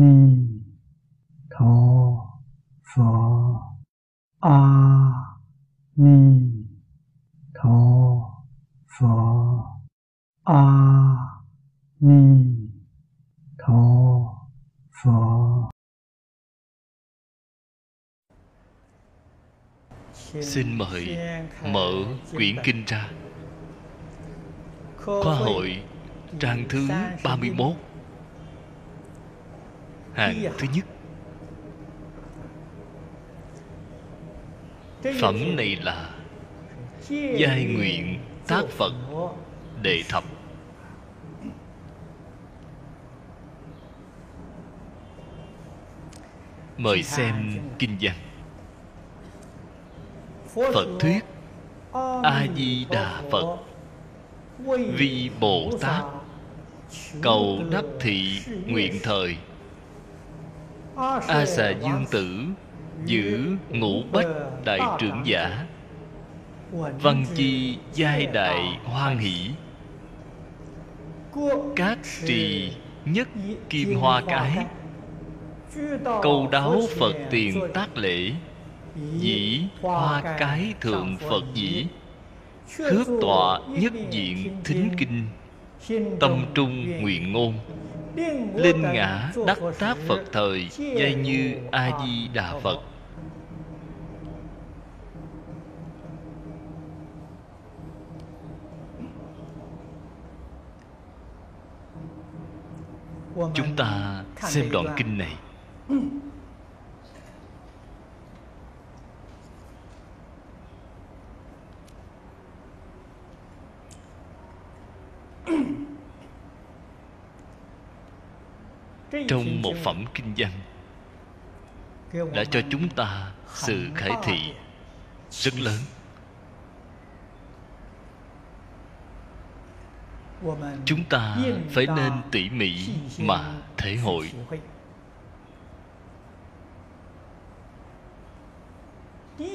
ni tho pho. A ni tho pho. A ni tho pho. Xin mời mở quyển kinh ra. Khoa hội, trang thứ 31 Hàng thứ nhất. Phẩm này là Giai nguyện tác Phật Đệ thập. Mời xem kinh văn. Phật thuyết A-di-đà Phật. Vi Bồ Tát. Cầu đắc thị nguyện thời A xà dương tử Giữ ngũ bách đại trưởng giả. Văn chi giai đại hoan hỷ. Các trì nhất kim hoa cái. Câu đáo Phật tiền tác lễ. Dĩ hoa cái thượng Phật dĩ. Khước tọa nhất diện thính kinh. Tâm trung nguyện ngôn. Linh ngã đắc tác Phật thời, dây như A-di-đà Phật. Chúng ta xem đoạn kinh này. Trong một phẩm kinh văn, đã cho chúng ta sự khải thị rất lớn. Chúng ta phải nên tỉ mỉ mà thể hội.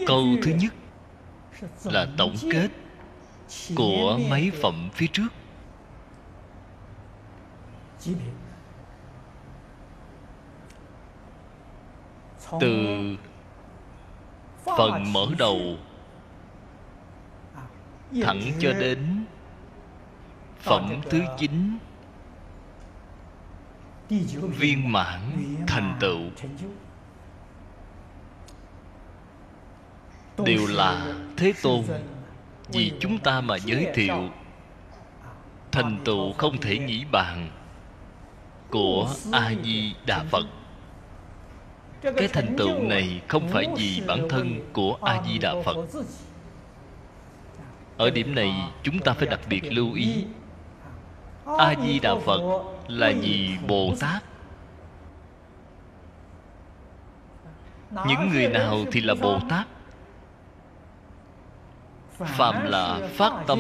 Câu thứ nhất là tổng kết của mấy phẩm phía trước. Từ phần mở đầu thẳng cho đến phẩm thứ chín. Viên mãn thành tựu. Đều là thế tôn vì chúng ta mà giới thiệu. thành tựu không thể nghĩ bàn của a di đà phật cái thành tựu này không phải vì bản thân của a di đà phật. Ở điểm này, chúng ta phải đặc biệt lưu ý. A di đà phật là vì bồ tát. Những người nào thì là bồ tát? Phàm là phát tâm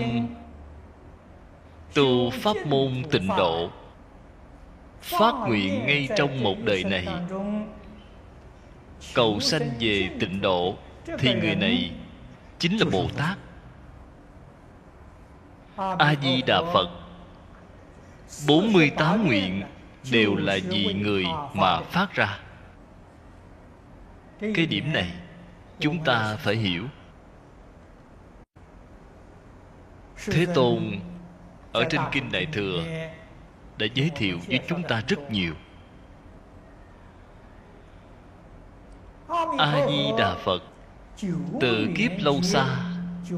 tu pháp môn tịnh độ, phát nguyện ngay trong một đời này cầu sanh về tịnh độ, thì người này chính là bồ tát a di đà phật 48 nguyện đều là vì người mà phát ra. Cái điểm này chúng ta phải hiểu. Thế tôn ở trên kinh đại thừa đã giới thiệu với chúng ta rất nhiều. A di đà phật. Từ kiếp lâu xa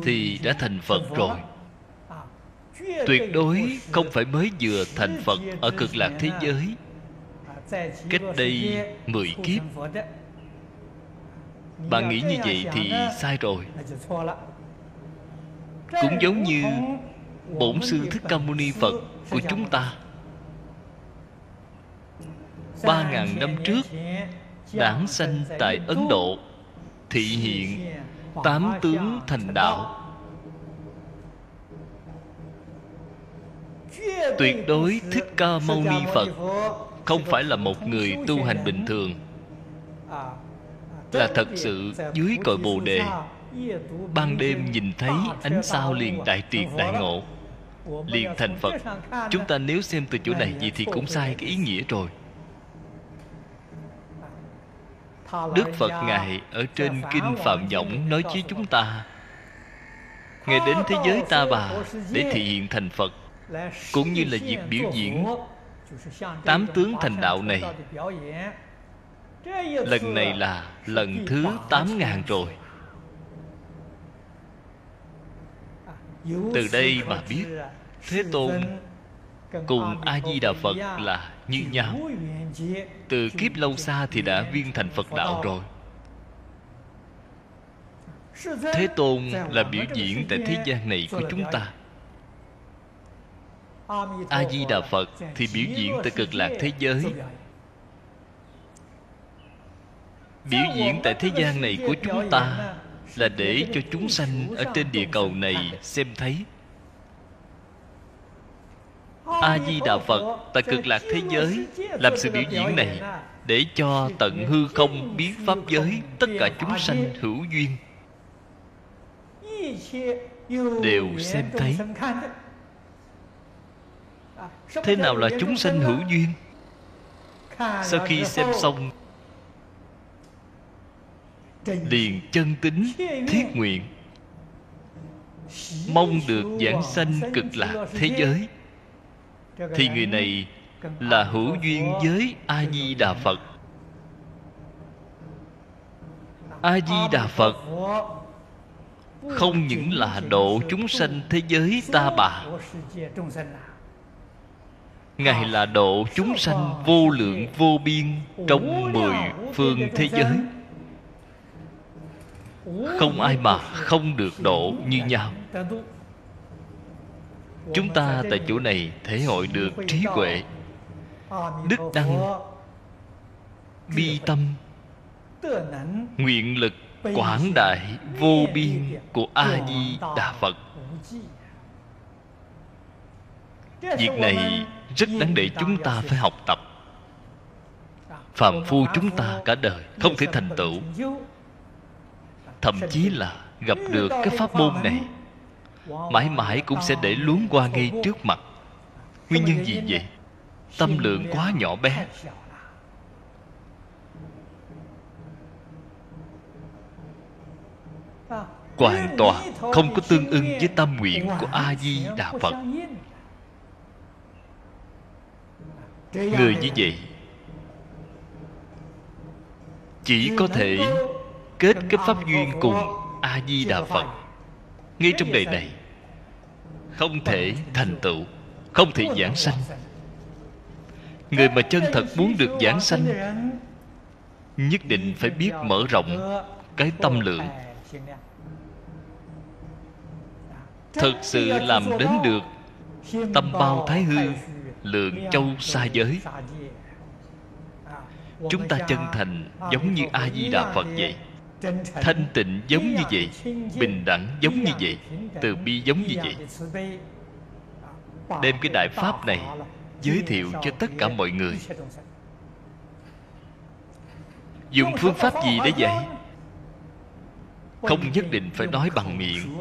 thì đã thành phật rồi. Tuyệt đối không phải mới vừa thành phật ở cực lạc thế giới. Cách đây mười kiếp. Bạn nghĩ như vậy thì sai rồi. Cũng giống như bổn sư thích ca mâu ni phật của chúng ta. Ba ngàn năm trước đảng sanh tại ấn độ, thị hiện tám tướng thành đạo. Tuyệt đối thích ca mâu ni phật không phải là một người tu hành bình thường. Là thật sự dưới cội bồ đề. Ban đêm nhìn thấy ánh sao liền đại triệt đại ngộ. Liền thành phật. Chúng ta nếu xem từ chỗ này gì thì cũng sai cái ý nghĩa rồi đức phật ngài ở trên kinh phạm võng nói với chúng ta. Ngài đến thế giới ta bà để thị hiện thành phật cũng như là việc biểu diễn tám tướng thành đạo này. lần này là lần thứ tám ngàn rồi. từ đây mà biết thế tôn cùng a di đà phật là như nhau từ kiếp lâu xa thì đã viên thành phật đạo rồi. Thế tôn là biểu diễn tại thế gian này của chúng ta. A di đà phật thì biểu diễn tại cực lạc thế giới. Biểu diễn tại thế gian này của chúng ta là để cho chúng sanh ở trên địa cầu này xem thấy a di đà phật tại cực lạc thế giới, làm sự biểu diễn này để cho tận hư không biết pháp giới, tất cả chúng sanh hữu duyên. Đều xem thấy. Thế nào là chúng sanh hữu duyên? Sau khi xem xong, liền chân tính, thiết nguyện, mong được giảng sanh cực lạc thế giới thì người này là hữu duyên với a di đà phật. A di đà phật không những là độ chúng sanh thế giới ta bà, ngài là độ chúng sanh vô lượng, vô biên, trong mười phương thế giới. Không ai mà không được độ như nhau chúng ta tại chỗ này thể hội được trí huệ. Đức đăng bi tâm. Nguyện lực quảng đại vô biên của a di đà phật. Việc này rất đáng để chúng ta phải học tập. Phàm phu chúng ta cả đời không thể thành tựu. Thậm chí là gặp được cái pháp môn này mãi mãi cũng sẽ để luống qua ngay trước mặt. nguyên nhân gì vậy? tâm lượng quá nhỏ bé. hoàn toàn không có tương ưng với tâm nguyện của a di đà phật. Người như vậy chỉ có thể kết cái pháp duyên cùng a di đà phật ngay trong đời này, không thể thành tựu, không thể giảng sanh. Người mà chân thật muốn được giảng sanh, nhất định phải biết mở rộng cái tâm lượng. Thực sự làm đến được tâm bao thái hư, lượng châu xa giới. Chúng ta chân thành giống như a di đà phật vậy thanh tịnh giống như vậy bình đẳng giống như vậy từ bi giống như vậy. đem cái đại pháp này giới thiệu cho tất cả mọi người. Dùng phương pháp gì để dạy? Không nhất định phải nói bằng miệng.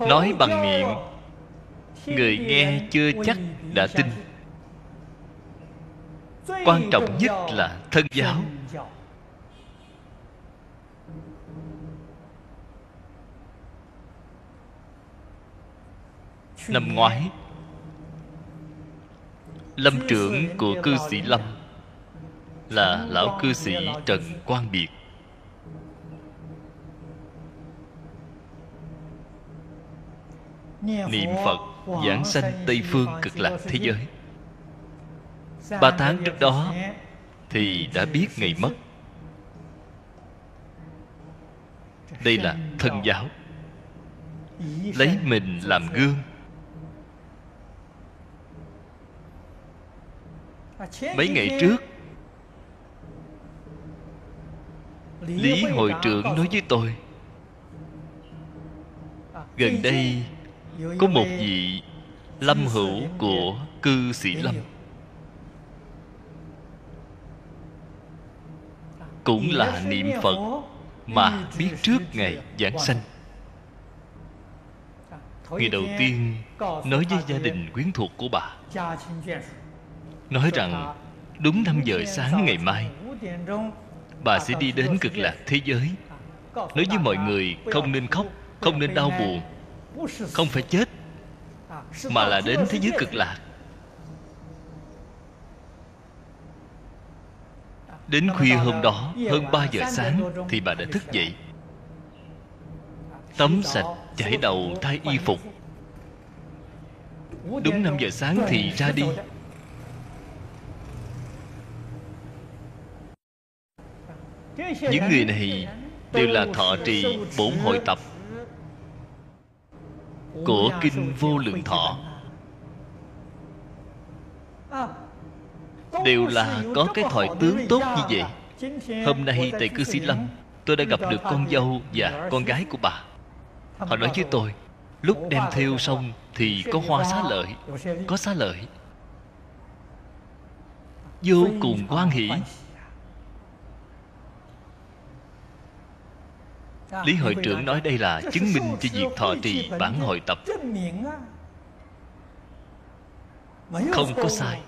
Nói bằng miệng. Người nghe chưa chắc đã tin quan trọng nhất là thân giáo. Năm ngoái, lâm trưởng của cư sĩ lâm là lão cư sĩ trần quang biệt. Niệm phật giảng sanh tây phương cực lạc thế giới ba tháng trước đó, thì đã biết ngày mất. Đây là thân giáo. Lấy mình làm gương. Mấy ngày trước, lý hội trưởng nói với tôi, gần đây có một vị lâm hữu của cư sĩ lâm. Cũng là niệm phật mà biết trước ngày giảng sanh. Người đầu tiên nói với gia đình quyến thuộc của bà. Nói rằng đúng 5 giờ sáng ngày mai bà sẽ đi đến cực lạc thế giới. Nói với mọi người không nên khóc không nên đau buồn không phải chết mà là đến thế giới cực lạc đến khuya hôm đó hơn 3 giờ sáng thì bà đã thức dậy. tắm sạch chải đầu thay y phục. Đúng 5 giờ sáng thì ra đi. những người này đều là thọ trì bổn hội tập của kinh vô lượng thọ đều là có cái thoại tướng tốt như vậy. hôm nay tại cư sĩ lâm tôi đã gặp được con dâu và con gái của bà. họ nói với tôi lúc đem theo xong thì có hoa xá lợi có xá lợi. Vô cùng quan hỷ. lý hội trưởng nói đây là chứng minh cho việc thọ trì bản hội tập. không có sai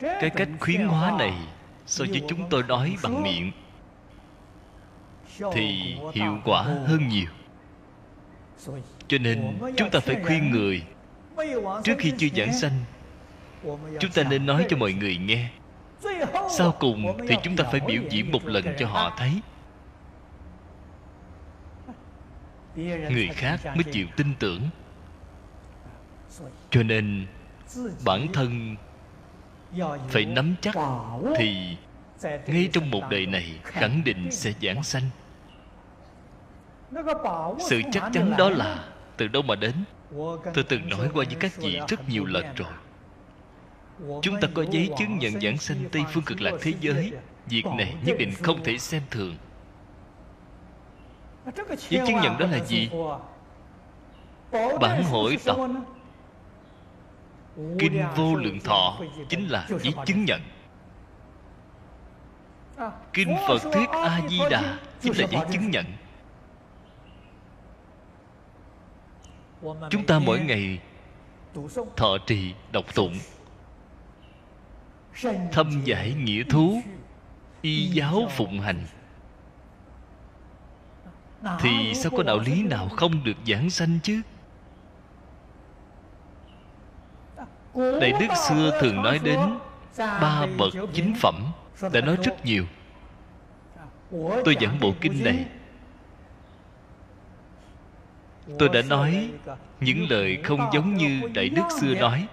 cái cách khuyến hóa này so với chúng tôi nói bằng miệng, thì hiệu quả hơn nhiều. Cho nên chúng ta phải khuyên người, trước khi chưa giảng sanh, chúng ta nên nói cho mọi người nghe. Sau cùng thì chúng ta phải biểu diễn một lần cho họ thấy. Người khác mới chịu tin tưởng. Cho nên bản thân phải nắm chắc thì ngay trong một đời này khẳng định sẽ giảng sanh. Sự chắc chắn đó là từ đâu mà đến? Tôi từng nói qua với các vị rất nhiều lần rồi. Chúng ta có giấy chứng nhận giảng sanh tây phương cực lạc thế giới. Việc này nhất định không thể xem thường. Giấy chứng nhận đó là gì? Bản hội tập kinh vô lượng thọ chính là giấy chứng nhận. Kinh phật thuyết a di đà chính là giấy chứng nhận. Chúng ta mỗi ngày thọ trì đọc tụng thâm giải nghĩa thú y giáo phụng hành. Thì sao có đạo lý nào không được giảng sanh chứ đại đức xưa thường nói đến ba bậc chính phẩm đã nói rất nhiều. Tôi giảng bộ kinh này. Tôi đã nói những lời không giống như đại đức xưa nói.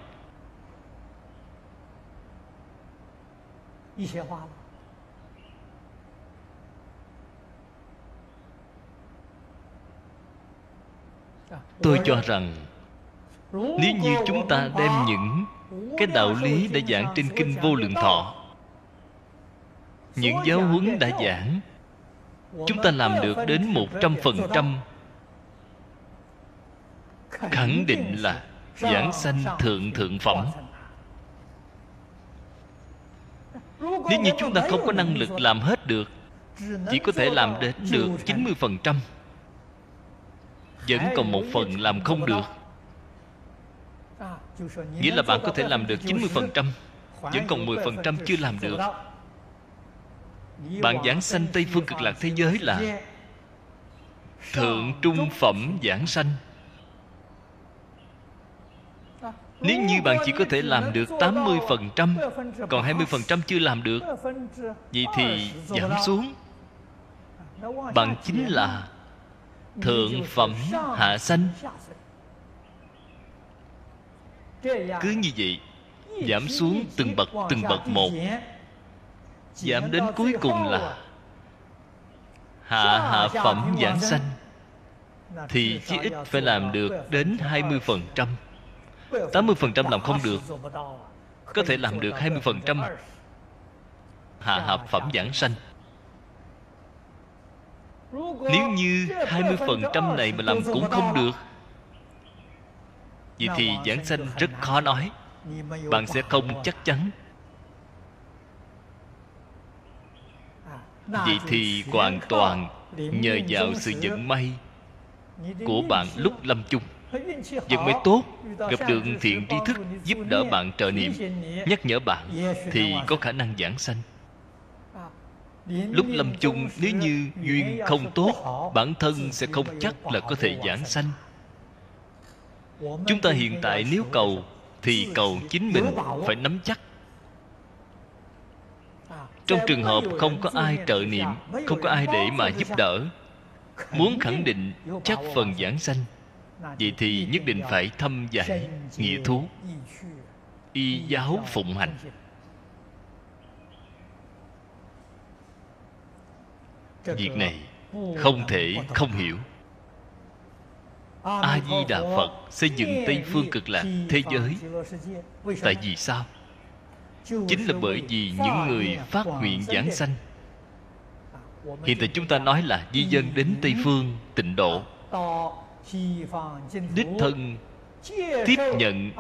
Tôi cho rằng nếu như chúng ta đem những cái đạo lý đã giảng trên kinh vô lượng thọ. Những giáo huấn đã giảng, chúng ta làm được đến một trăm phần trăm. Khẳng định là giảng sanh thượng thượng phẩm. Nếu như chúng ta không có năng lực làm hết được, chỉ có thể làm đến được 90% vẫn còn một phần làm không được. Nghĩa là bạn có thể làm được 90% Vẫn còn 10% chưa làm được. Bạn giảng sanh Tây Phương cực lạc thế giới là Thượng trung phẩm giảng sanh. Nếu như bạn chỉ có thể làm được 80% Còn 20% chưa làm được, Vậy thì giảm xuống. Bạn chính là Thượng phẩm hạ sanh cứ như vậy, giảm xuống từng bậc từng bậc một. Giảm đến cuối cùng là hạ hạ phẩm giảng sanh. Thì chí ít phải làm được đến 20% 80% làm không được, Có thể làm được 20% à. Hạ hợp phẩm giảng sanh. Nếu như 20% này mà làm cũng không được vì thì giảng sanh rất khó nói. Bạn sẽ không chắc chắn. Vậy thì hoàn toàn Nhờ vào sự vận may Của bạn lúc lâm chung. Vận may tốt, gặp được thiện tri thức giúp đỡ bạn trợ niệm, nhắc nhở bạn thì có khả năng giảng sanh. Lúc lâm chung, nếu như duyên không tốt, bản thân sẽ không chắc là có thể giảng sanh chúng ta hiện tại nếu cầu, thì cầu chính mình phải nắm chắc. Trong trường hợp không có ai trợ niệm, không có ai để mà giúp đỡ, muốn khẳng định chắc phần giảng sanh, vậy thì nhất định phải thâm giải nghĩa thú, y giáo phụng hành. Việc này không thể không hiểu a di đà phật xây dựng tây phương cực lạc thế giới. Tại vì sao? Chính là bởi vì những người phát nguyện giảng sanh. Hiện tại chúng ta nói là di dân đến tây phương tịnh độ. Đích thân tiếp nhận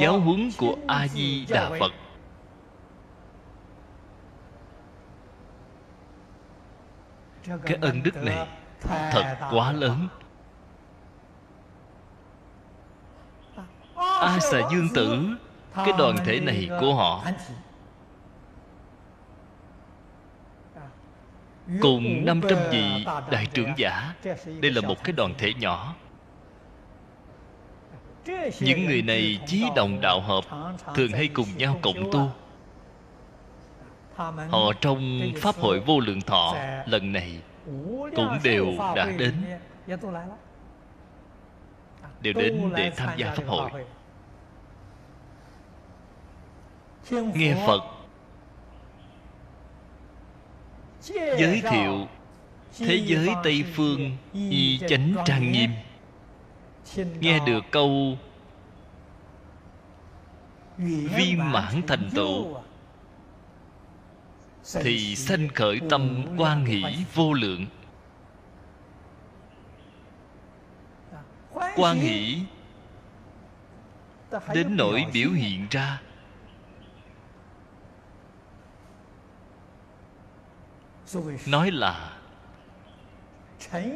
giáo huấn của a di đà phật. Cái ân đức này thật quá lớn a xà dương tử cái đoàn thể này của họ. Cùng 500 vị đại trưởng giả, đây là một cái đoàn thể nhỏ. Những người này chí đồng đạo hợp, thường hay cùng nhau cộng tu. Họ trong pháp hội vô lượng thọ, lần này cũng đều đã đến. Đều đến để tham gia pháp hội. Nghe phật. Giới thiệu thế giới tây phương y chánh trang nghiêm. Nghe được câu viên mãn thành tựu. thì sanh khởi tâm quan hỷ vô lượng. Quan hỷ đến nỗi biểu hiện ra nói là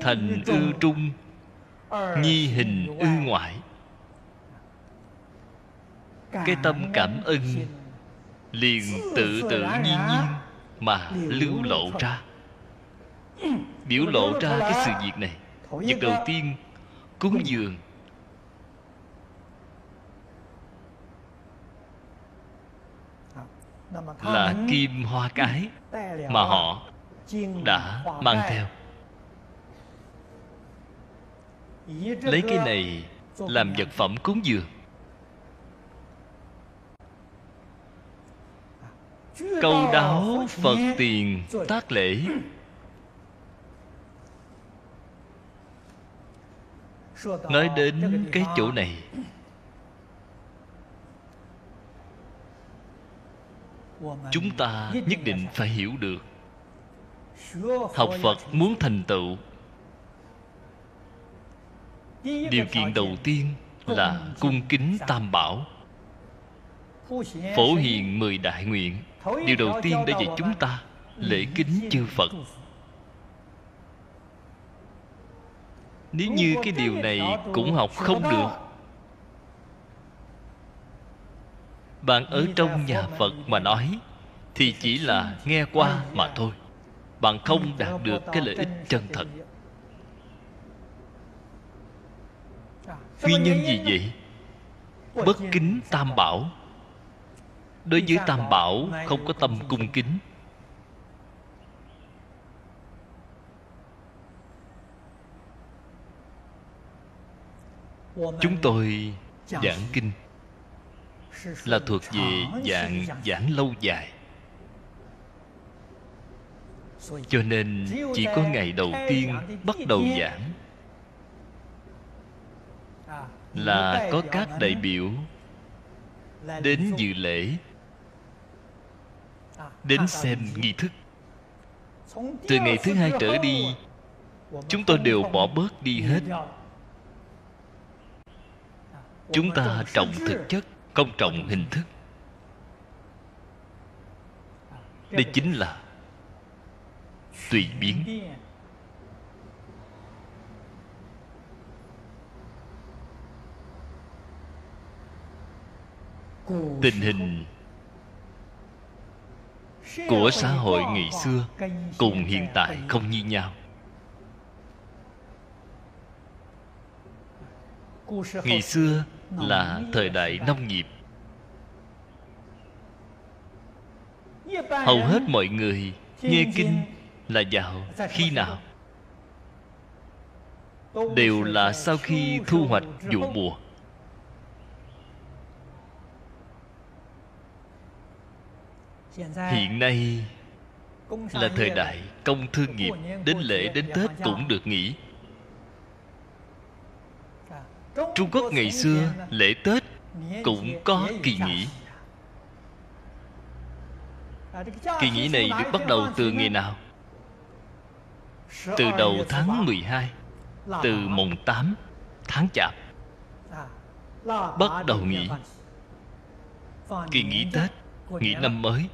thành ư trung, nhi hình ư ngoại. Cái tâm cảm ơn liền tự tự nhiên nhiên mà lưu lộ ra. Biểu lộ ra cái sự việc này, việc đầu tiên, cúng dường. Là kim hoa cái mà họ đã mang theo. Lấy cái này làm vật phẩm cúng dường. Câu đáo phật tiền tác lễ. Nói đến cái chỗ này. Chúng ta nhất định phải hiểu được học phật muốn thành tựu. Điều kiện đầu tiên là cung kính tam bảo. Phổ hiền mười đại nguyện. Điều đầu tiên để dạy chúng ta lễ kính chư phật. Nếu như cái điều này cũng học không được, bạn ở trong nhà phật mà nói thì chỉ là nghe qua mà thôi bạn không đạt được cái lợi ích chân thật. Nguyên nhân gì vậy? Bất kính tam bảo. Đối với tam bảo, không có tâm cung kính. Chúng tôi giảng kinh. Là thuộc về dạng giảng lâu dài cho nên chỉ có ngày đầu tiên bắt đầu giảng là có các đại biểu đến dự lễ, đến xem nghi thức. Từ ngày thứ hai trở đi, chúng tôi đều bỏ bớt đi hết. Chúng ta trọng thực chất, không trọng hình thức. Đây chính là tùy biến. Tình hình của xã hội ngày xưa cùng hiện tại không như nhau. Ngày xưa là thời đại nông nghiệp. Hầu hết mọi người nghe kinh là vào khi nào? Đều là sau khi thu hoạch vụ mùa. Hiện nay là thời đại công thương nghiệp, đến lễ, đến tết cũng được nghỉ. Trung quốc ngày xưa, lễ tết cũng có kỳ nghỉ. Kỳ nghỉ này được bắt đầu từ ngày nào? Từ đầu tháng 12 từ mùng 8 tháng chạp bắt đầu nghỉ. Kỳ nghỉ tết nghỉ năm mới.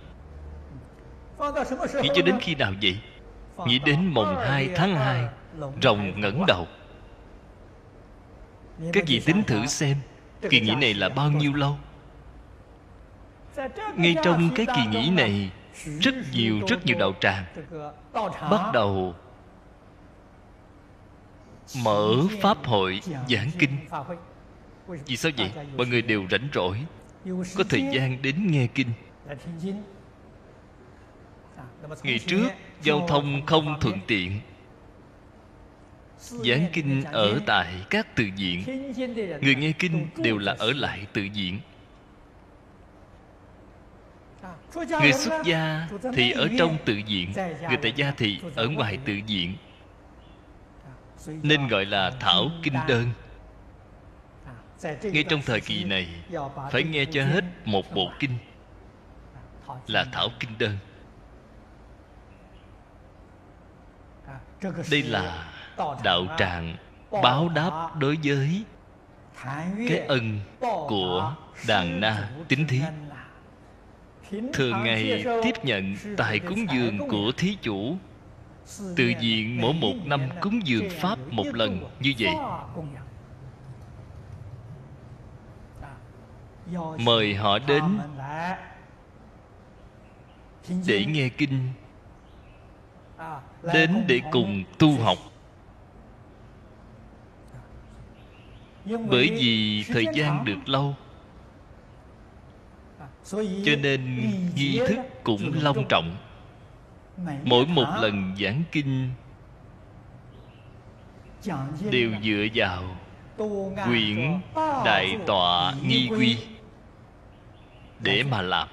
Nghĩ cho đến khi nào vậy? Nghĩ đến mùng 2 tháng 2 Rồng ngẩng đầu. Các vị tính thử xem Kỳ nghỉ này là bao nhiêu lâu? Ngay trong cái kỳ nghỉ này Rất nhiều rất nhiều đạo tràng Bắt đầu Mở Pháp hội giảng kinh. Vì sao vậy? Mọi người đều rảnh rỗi. Có thời gian đến nghe kinh. Ngày trước, giao thông không thuận tiện. Giảng kinh ở tại các tự viện. Người nghe kinh đều là ở lại tự viện. Người xuất gia thì ở trong tự viện. Người tại gia thì ở ngoài tự viện nên gọi là thảo kinh đơn. Ngay trong thời kỳ này, phải nghe cho hết một bộ kinh là thảo kinh đơn. Đây là đạo tràng báo đáp đối với cái ân của đàn na tín thí. Thường ngày tiếp nhận tài cúng dường của thí chủ tự diện mỗi một năm cúng dường pháp một lần như vậy. Mời họ đến để nghe kinh, đến để cùng tu học. Bởi vì thời gian được lâu, cho nên nghi thức cũng long trọng mỗi một lần giảng kinh đều dựa vào quyển đại tọa nghi quy. Để mà làm.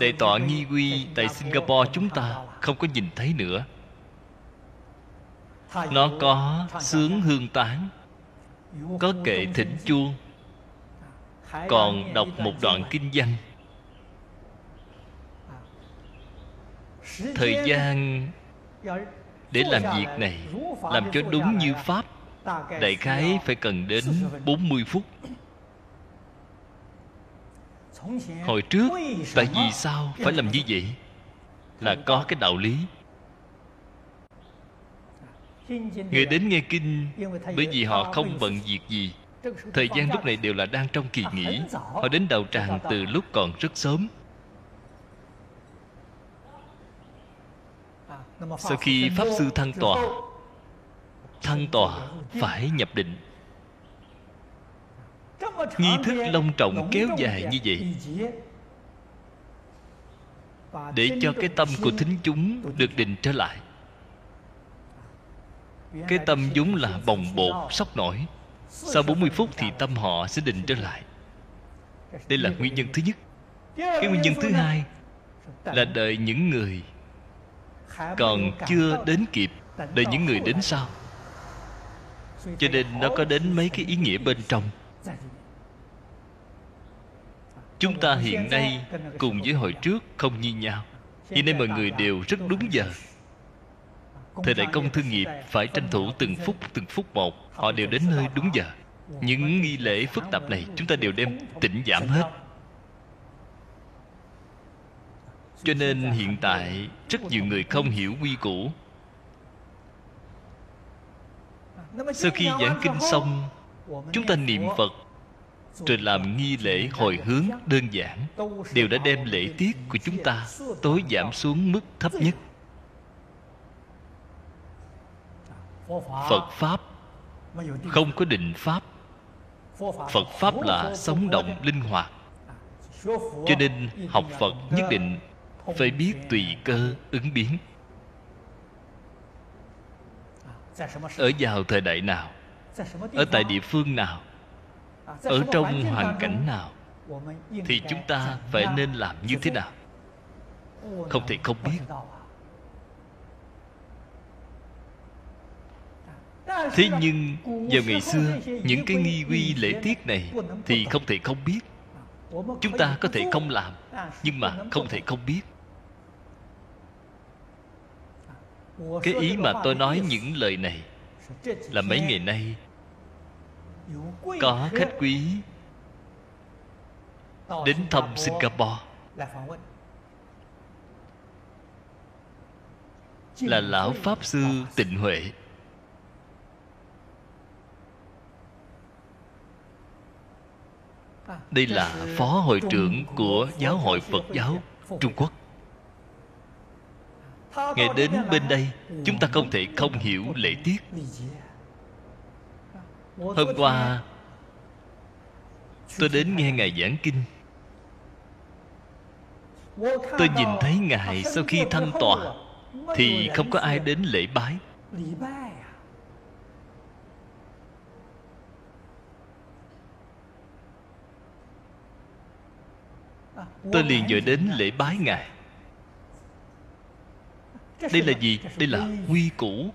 Đại tọa nghi quy tại Singapore chúng ta không có nhìn thấy nữa. Nó có sướng hương tán Có kệ thỉnh chuông. Còn đọc một đoạn kinh văn Thời gian để làm việc này Làm cho đúng như Pháp Đại khái phải cần đến 40 phút. Hồi trước tại vì sao phải làm như vậy? Là có cái đạo lý. Người đến nghe kinh bởi vì họ không bận việc gì. Thời gian lúc này đều là đang trong kỳ nghỉ. Họ đến đầu tràng từ lúc còn rất sớm sau khi pháp sư thăng tòa thăng tòa phải nhập định. Nghi thức long trọng kéo dài như vậy để cho cái tâm của thính chúng được định trở lại. Cái tâm vốn là bồng bột, sốc nổi. Sau 40 phút thì tâm họ sẽ định trở lại. Đây là nguyên nhân thứ nhất. Cái nguyên nhân thứ hai là đợi những người còn chưa đến kịp đợi những người đến sau. Cho nên nó có đến mấy cái ý nghĩa bên trong. chúng ta hiện nay cùng với hồi trước không như nhau. Hiện nay mọi người đều rất đúng giờ. thời đại công thương nghiệp phải tranh thủ từng phút từng phút một. họ đều đến nơi đúng giờ. những nghi lễ phức tạp này chúng ta đều đem tỉnh giảm hết cho nên hiện tại rất nhiều người không hiểu quy củ. Sau khi giảng kinh xong, chúng ta niệm phật, rồi làm nghi lễ hồi hướng đơn giản, đều đã đem lễ tiết của chúng ta tối giảm xuống mức thấp nhất. Phật pháp không có định pháp. Phật pháp là sống động linh hoạt. Cho nên học phật nhất định phải biết tùy cơ ứng biến. Ở vào thời đại nào? Ở tại địa phương nào? Ở trong hoàn cảnh nào? Thì chúng ta phải nên làm như thế nào? Không thể không biết. Thế nhưng, vào ngày xưa, những cái nghi quy lễ tiết này thì không thể không biết. Chúng ta có thể không làm, nhưng mà không thể không biết. Cái ý mà tôi nói những lời này là mấy ngày nay có khách quý đến thăm singapore. Là lão pháp sư tịnh huệ. Đây là phó hội trưởng của giáo hội phật giáo trung quốc ngài đến bên đây, chúng ta không thể không hiểu lễ tiết. Hôm qua, tôi đến nghe ngài giảng kinh. Tôi nhìn thấy ngài sau khi thanh tòa, thì không có ai đến lễ bái. Tôi liền dội đến lễ bái ngài đây là gì? đây là quy củ.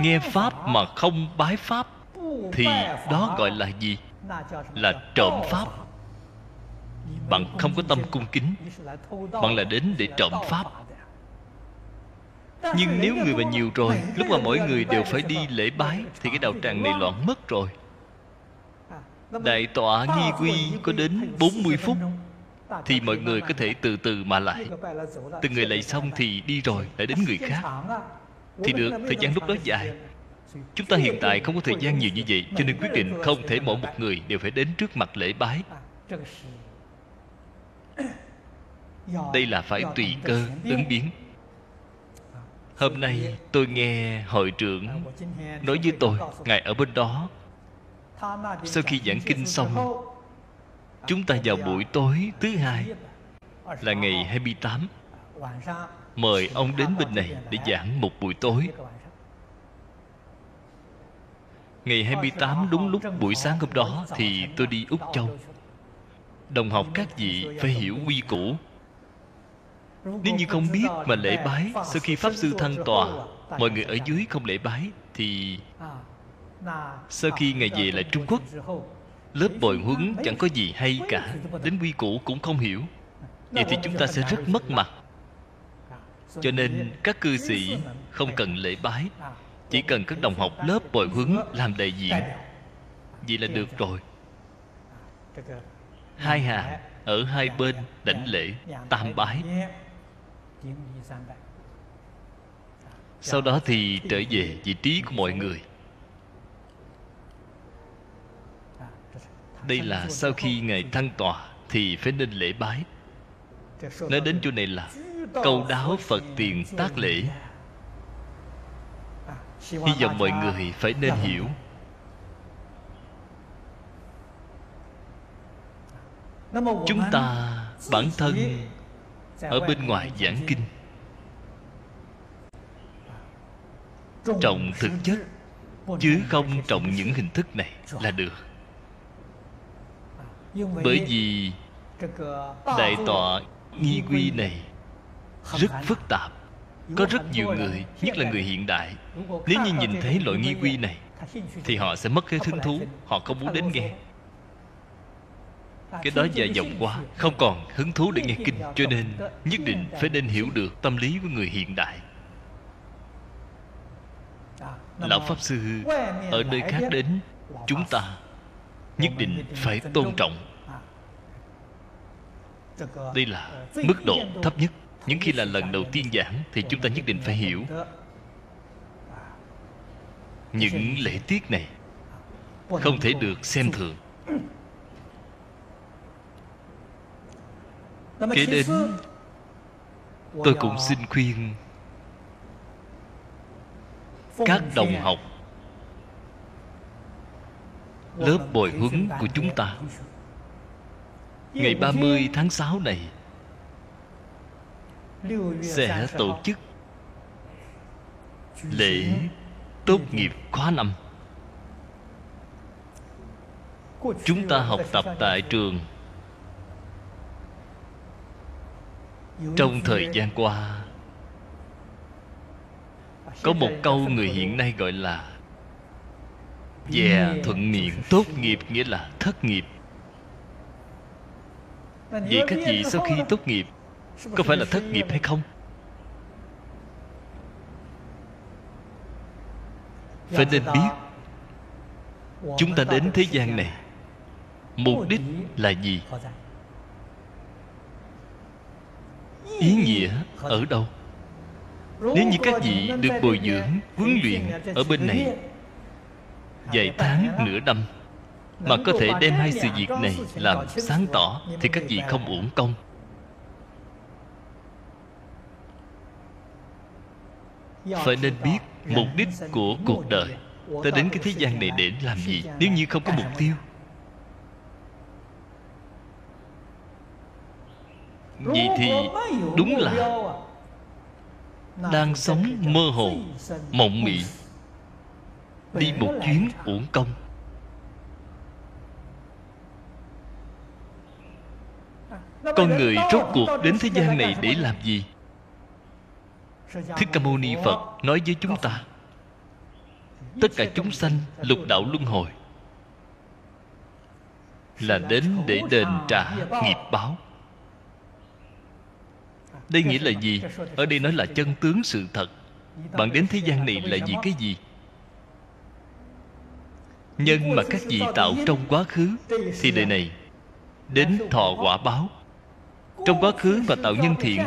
Nghe pháp mà không bái pháp thì đó gọi là gì? là trộm pháp. bạn không có tâm cung kính bạn là đến để trộm pháp. nhưng nếu người mà nhiều rồi lúc mà mỗi người đều phải đi lễ bái thì cái đạo tràng này loạn mất rồi. Đại tọa nghi quy có đến 40 phút thì mọi người có thể từ từ mà lại. Từng người lại xong thì đi rồi, lại đến người khác. Thì được, thời gian lúc đó dài. Chúng ta hiện tại không có thời gian nhiều như vậy, cho nên quyết định không thể mỗi một người đều phải đến trước mặt lễ bái. Đây là phải tùy cơ ứng biến. Hôm nay tôi nghe hội trưởng nói với tôi, ngài ở bên đó. Sau khi giảng kinh xong chúng ta vào buổi tối thứ hai là ngày 28 mời ông đến bên này để giảng một buổi tối. Ngày 28 đúng lúc buổi sáng hôm đó thì tôi đi Úc Châu. Đồng học các vị phải hiểu quy củ. Nếu như không biết mà lễ bái sau khi pháp sư thăng tòa, mọi người ở dưới không lễ bái thì sau khi ngài về lại trung quốc lớp bồi huấn chẳng có gì hay cả, đến quy củ cũng không hiểu. Vậy thì chúng ta sẽ rất mất mặt. Cho nên các cư sĩ không cần lễ bái, chỉ cần các đồng học lớp bồi huấn làm đại diện. Vậy là được rồi. Hai hàng ở hai bên đảnh lễ, tam bái. Sau đó thì trở về vị trí của mọi người. Đây là sau khi ngài thăng tòa thì phải nên lễ bái. Nói đến chỗ này là câu đáo phật tiền tác lễ. Hy vọng mọi người phải nên hiểu. Chúng ta, bản thân, ở bên ngoài giảng kinh. Trọng thực chất, chứ không trọng những hình thức này là được bởi vì đại tọa nghi quy này rất phức tạp. Có rất nhiều người nhất là người hiện đại nếu như nhìn thấy loại nghi quy này thì họ sẽ mất cái hứng thú họ không muốn đến nghe. cái đó dài dòng quá không còn hứng thú để nghe kinh cho nên nhất định phải nên hiểu được tâm lý của người hiện đại. Lão pháp sư ở nơi khác đến chúng ta nhất định phải tôn trọng. Đây là mức độ thấp nhất. Những khi là lần đầu tiên giảng thì chúng ta nhất định phải hiểu những lễ tiết này. Không thể được xem thường. Kể đến, tôi cũng xin khuyên các đồng học lớp bồi huấn của chúng ta. Ngày 30 tháng 6 này, sẽ tổ chức lễ tốt nghiệp khóa năm. Chúng ta học tập tại trường. Trong thời gian qua, có một câu người hiện nay gọi là dè thuận miệng tốt nghiệp nghĩa là thất nghiệp. Vậy các vị sau khi tốt nghiệp? Có phải là thất nghiệp hay không? Phải nên biết. chúng ta đến thế gian này. Mục đích là gì? Ý nghĩa ở đâu? Nếu như các vị được bồi dưỡng huấn luyện ở bên này vài tháng nửa năm mà có thể đem hai sự việc này làm sáng tỏ thì các vị không uổng công. Phải nên biết mục đích của cuộc đời ta đến cái thế gian này để làm gì nếu như không có mục tiêu. Vậy thì đúng là đang sống mơ hồ mộng mị đi một chuyến uổng công. Con người rốt cuộc đến thế gian này để làm gì? Thích ca mâu ni phật nói với chúng ta tất cả chúng sanh lục đạo luân hồi. Là đến để đền trả nghiệp báo. đây nghĩa là gì? ở đây nói là chân tướng sự thật. Bạn đến thế gian này là vì cái gì nhân mà các vị tạo trong quá khứ thì đời này đến thọ quả báo. Trong quá khứ mà tạo nhân thiện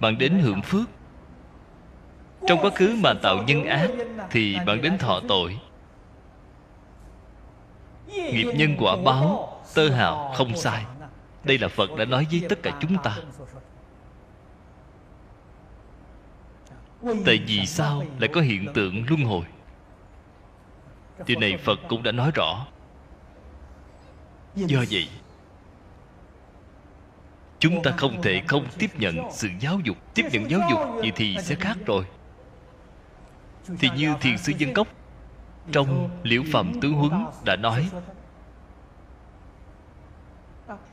bạn đến hưởng phước. Trong quá khứ mà tạo nhân ác thì bạn đến thọ tội. Nghiệp nhân quả báo, tơ hào, không sai. Đây là phật đã nói với tất cả chúng ta. Tại vì sao lại có hiện tượng luân hồi? Điều này phật cũng đã nói rõ. Do vậy chúng ta không thể không tiếp nhận sự giáo dục tiếp nhận giáo dục vậy thì sẽ khác rồi. Thì như thiền sư dân cốc trong liễu phẩm tướng huấn đã nói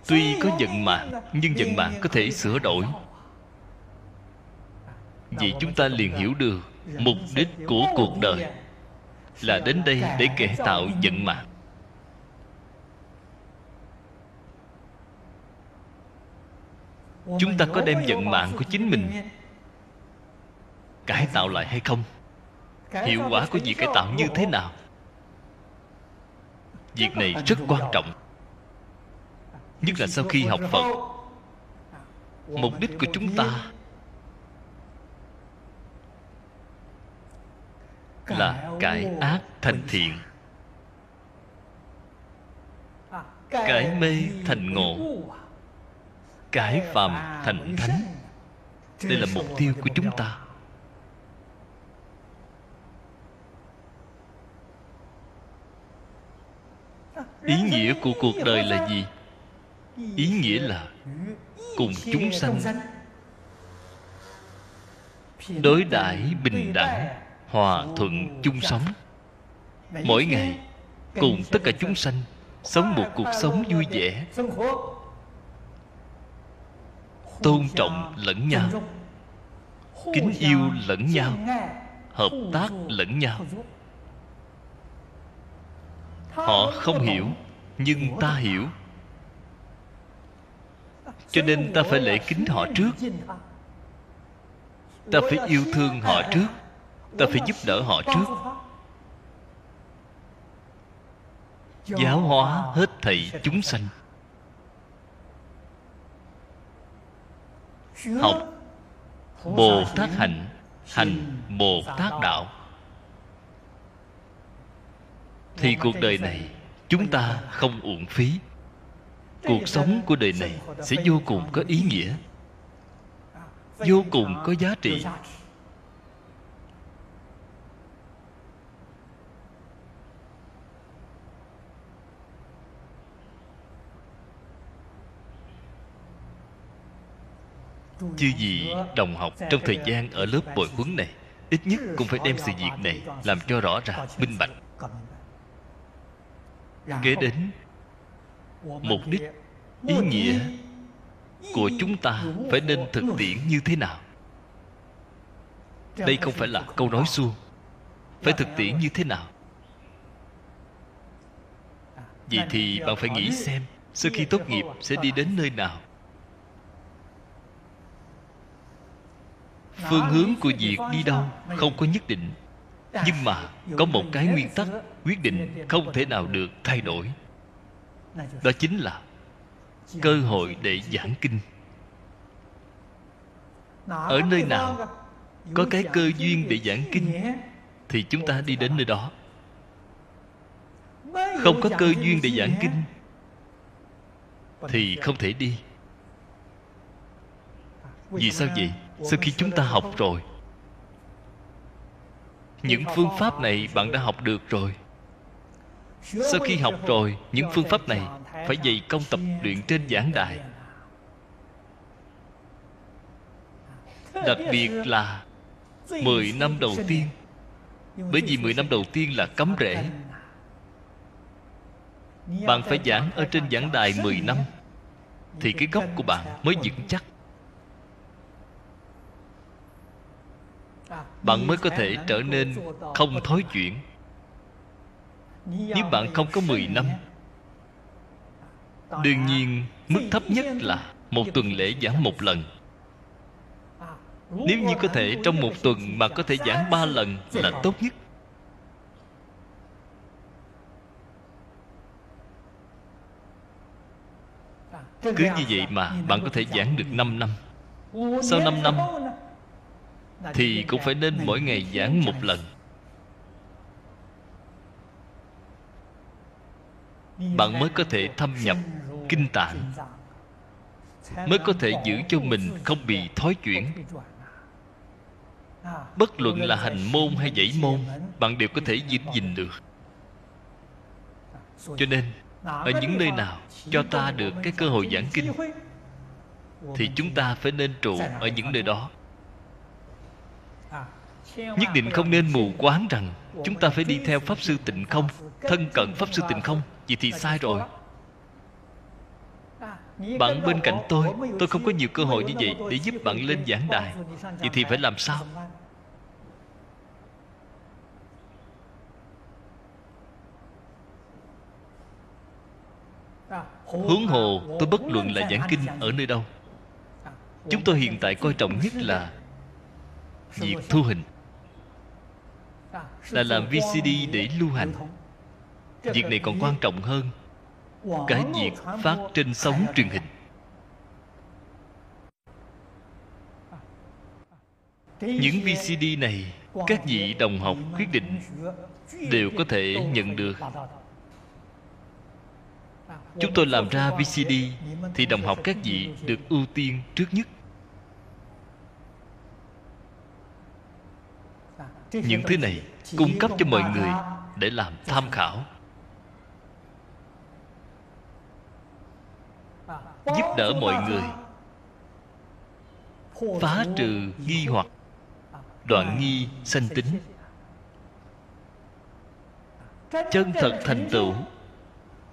tuy có giận mạng nhưng giận mạng có thể sửa đổi. Vậy chúng ta liền hiểu được mục đích của cuộc đời là đến đây để kể tạo giận mạng chúng ta có đem giận mạng của chính mình. Cải tạo lại hay không? Hiệu quả của việc cải tạo như thế nào? Việc này rất quan trọng. Nhất là sau khi học phật, mục đích của chúng ta là cải ác thành thiện. Cải mê thành ngộ. Cải phàm thành thánh. Đây là mục tiêu của chúng ta. Ý nghĩa của cuộc đời là gì? Ý nghĩa là cùng chúng sanh, đối đãi bình đẳng hòa thuận chung sống. Mỗi ngày, cùng tất cả chúng sanh sống một cuộc sống vui vẻ. Tôn trọng lẫn nhau. Kính yêu lẫn nhau. Hợp tác lẫn nhau. Họ không hiểu, nhưng ta hiểu. Cho nên ta phải lễ kính họ trước. Ta phải yêu thương họ trước ta phải giúp đỡ họ trước. giáo hóa hết thảy chúng sanh. Học bồ tát hạnh hành bồ tát đạo. Thì cuộc đời này chúng ta không uổng phí. Cuộc sống của đời này sẽ vô cùng có ý nghĩa. Vô cùng có giá trị chư vị đồng học trong thời gian ở lớp bồi huấn này, ít nhất cũng phải đem sự việc này làm cho rõ ràng, minh bạch. Kế đến, mục đích, ý nghĩa của chúng ta phải nên thực tiễn như thế nào? Đây không phải là câu nói suông phải thực tiễn như thế nào? Vậy thì bạn phải nghĩ xem, sau khi tốt nghiệp sẽ đi đến nơi nào? Phương hướng của việc đi đâu không có nhất định. Nhưng mà có một cái nguyên tắc quyết định không thể nào được thay đổi. Đó chính là cơ hội để giảng kinh. Ở nơi nào có cái cơ duyên để giảng kinh, thì chúng ta đi đến nơi đó. Không có cơ duyên để giảng kinh, thì không thể đi. Vì sao vậy? Sau khi chúng ta học rồi, những phương pháp này bạn đã học được rồi. Sau khi học rồi, những phương pháp này phải dày công tập luyện trên giảng đài. Đặc biệt là 10 năm đầu tiên, bởi vì 10 năm đầu tiên là cấm rễ. Bạn phải giảng ở trên giảng đài 10 năm, thì cái gốc của bạn mới vững chắc. Bạn mới có thể trở nên không thối chuyển. Nếu bạn không có 10 năm, Đương nhiên Mức thấp nhất là Một tuần lễ giảng một lần. Nếu như có thể, trong một tuần Mà có thể giảng ba lần Là tốt nhất. Cứ như vậy mà Bạn có thể giảng được 5 năm. Sau 5 năm thì cũng phải nên mỗi ngày giảng một lần. Bạn mới có thể thâm nhập kinh tạng. mới có thể giữ cho mình không bị thói chuyển bất luận là hành môn hay dãy môn bạn đều có thể giữ gìn được. Cho nên ở những nơi nào cho ta được cái cơ hội giảng kinh thì chúng ta phải nên trụ ở những nơi đó nhất định không nên mù quáng rằng chúng ta phải đi theo pháp sư tịnh không, thân cận pháp sư tịnh không. Vậy thì sai rồi. Bạn bên cạnh tôi tôi không có nhiều cơ hội như vậy để giúp bạn lên giảng đài. Vậy thì phải làm sao? Huống hồ, tôi bất luận là giảng kinh ở nơi đâu. Chúng tôi hiện tại coi trọng nhất là việc thu hình là làm vcd để lưu hành. Việc này còn quan trọng hơn cái việc phát trên sóng truyền hình. Những vcd này, các vị đồng học quyết định đều có thể nhận được. Chúng tôi làm ra vcd thì đồng học các vị được ưu tiên trước nhất. Những thứ này cung cấp cho mọi người để làm tham khảo. Giúp đỡ mọi người. Phá trừ nghi hoặc. Đoạn nghi sanh tính. chân thật thành tựu.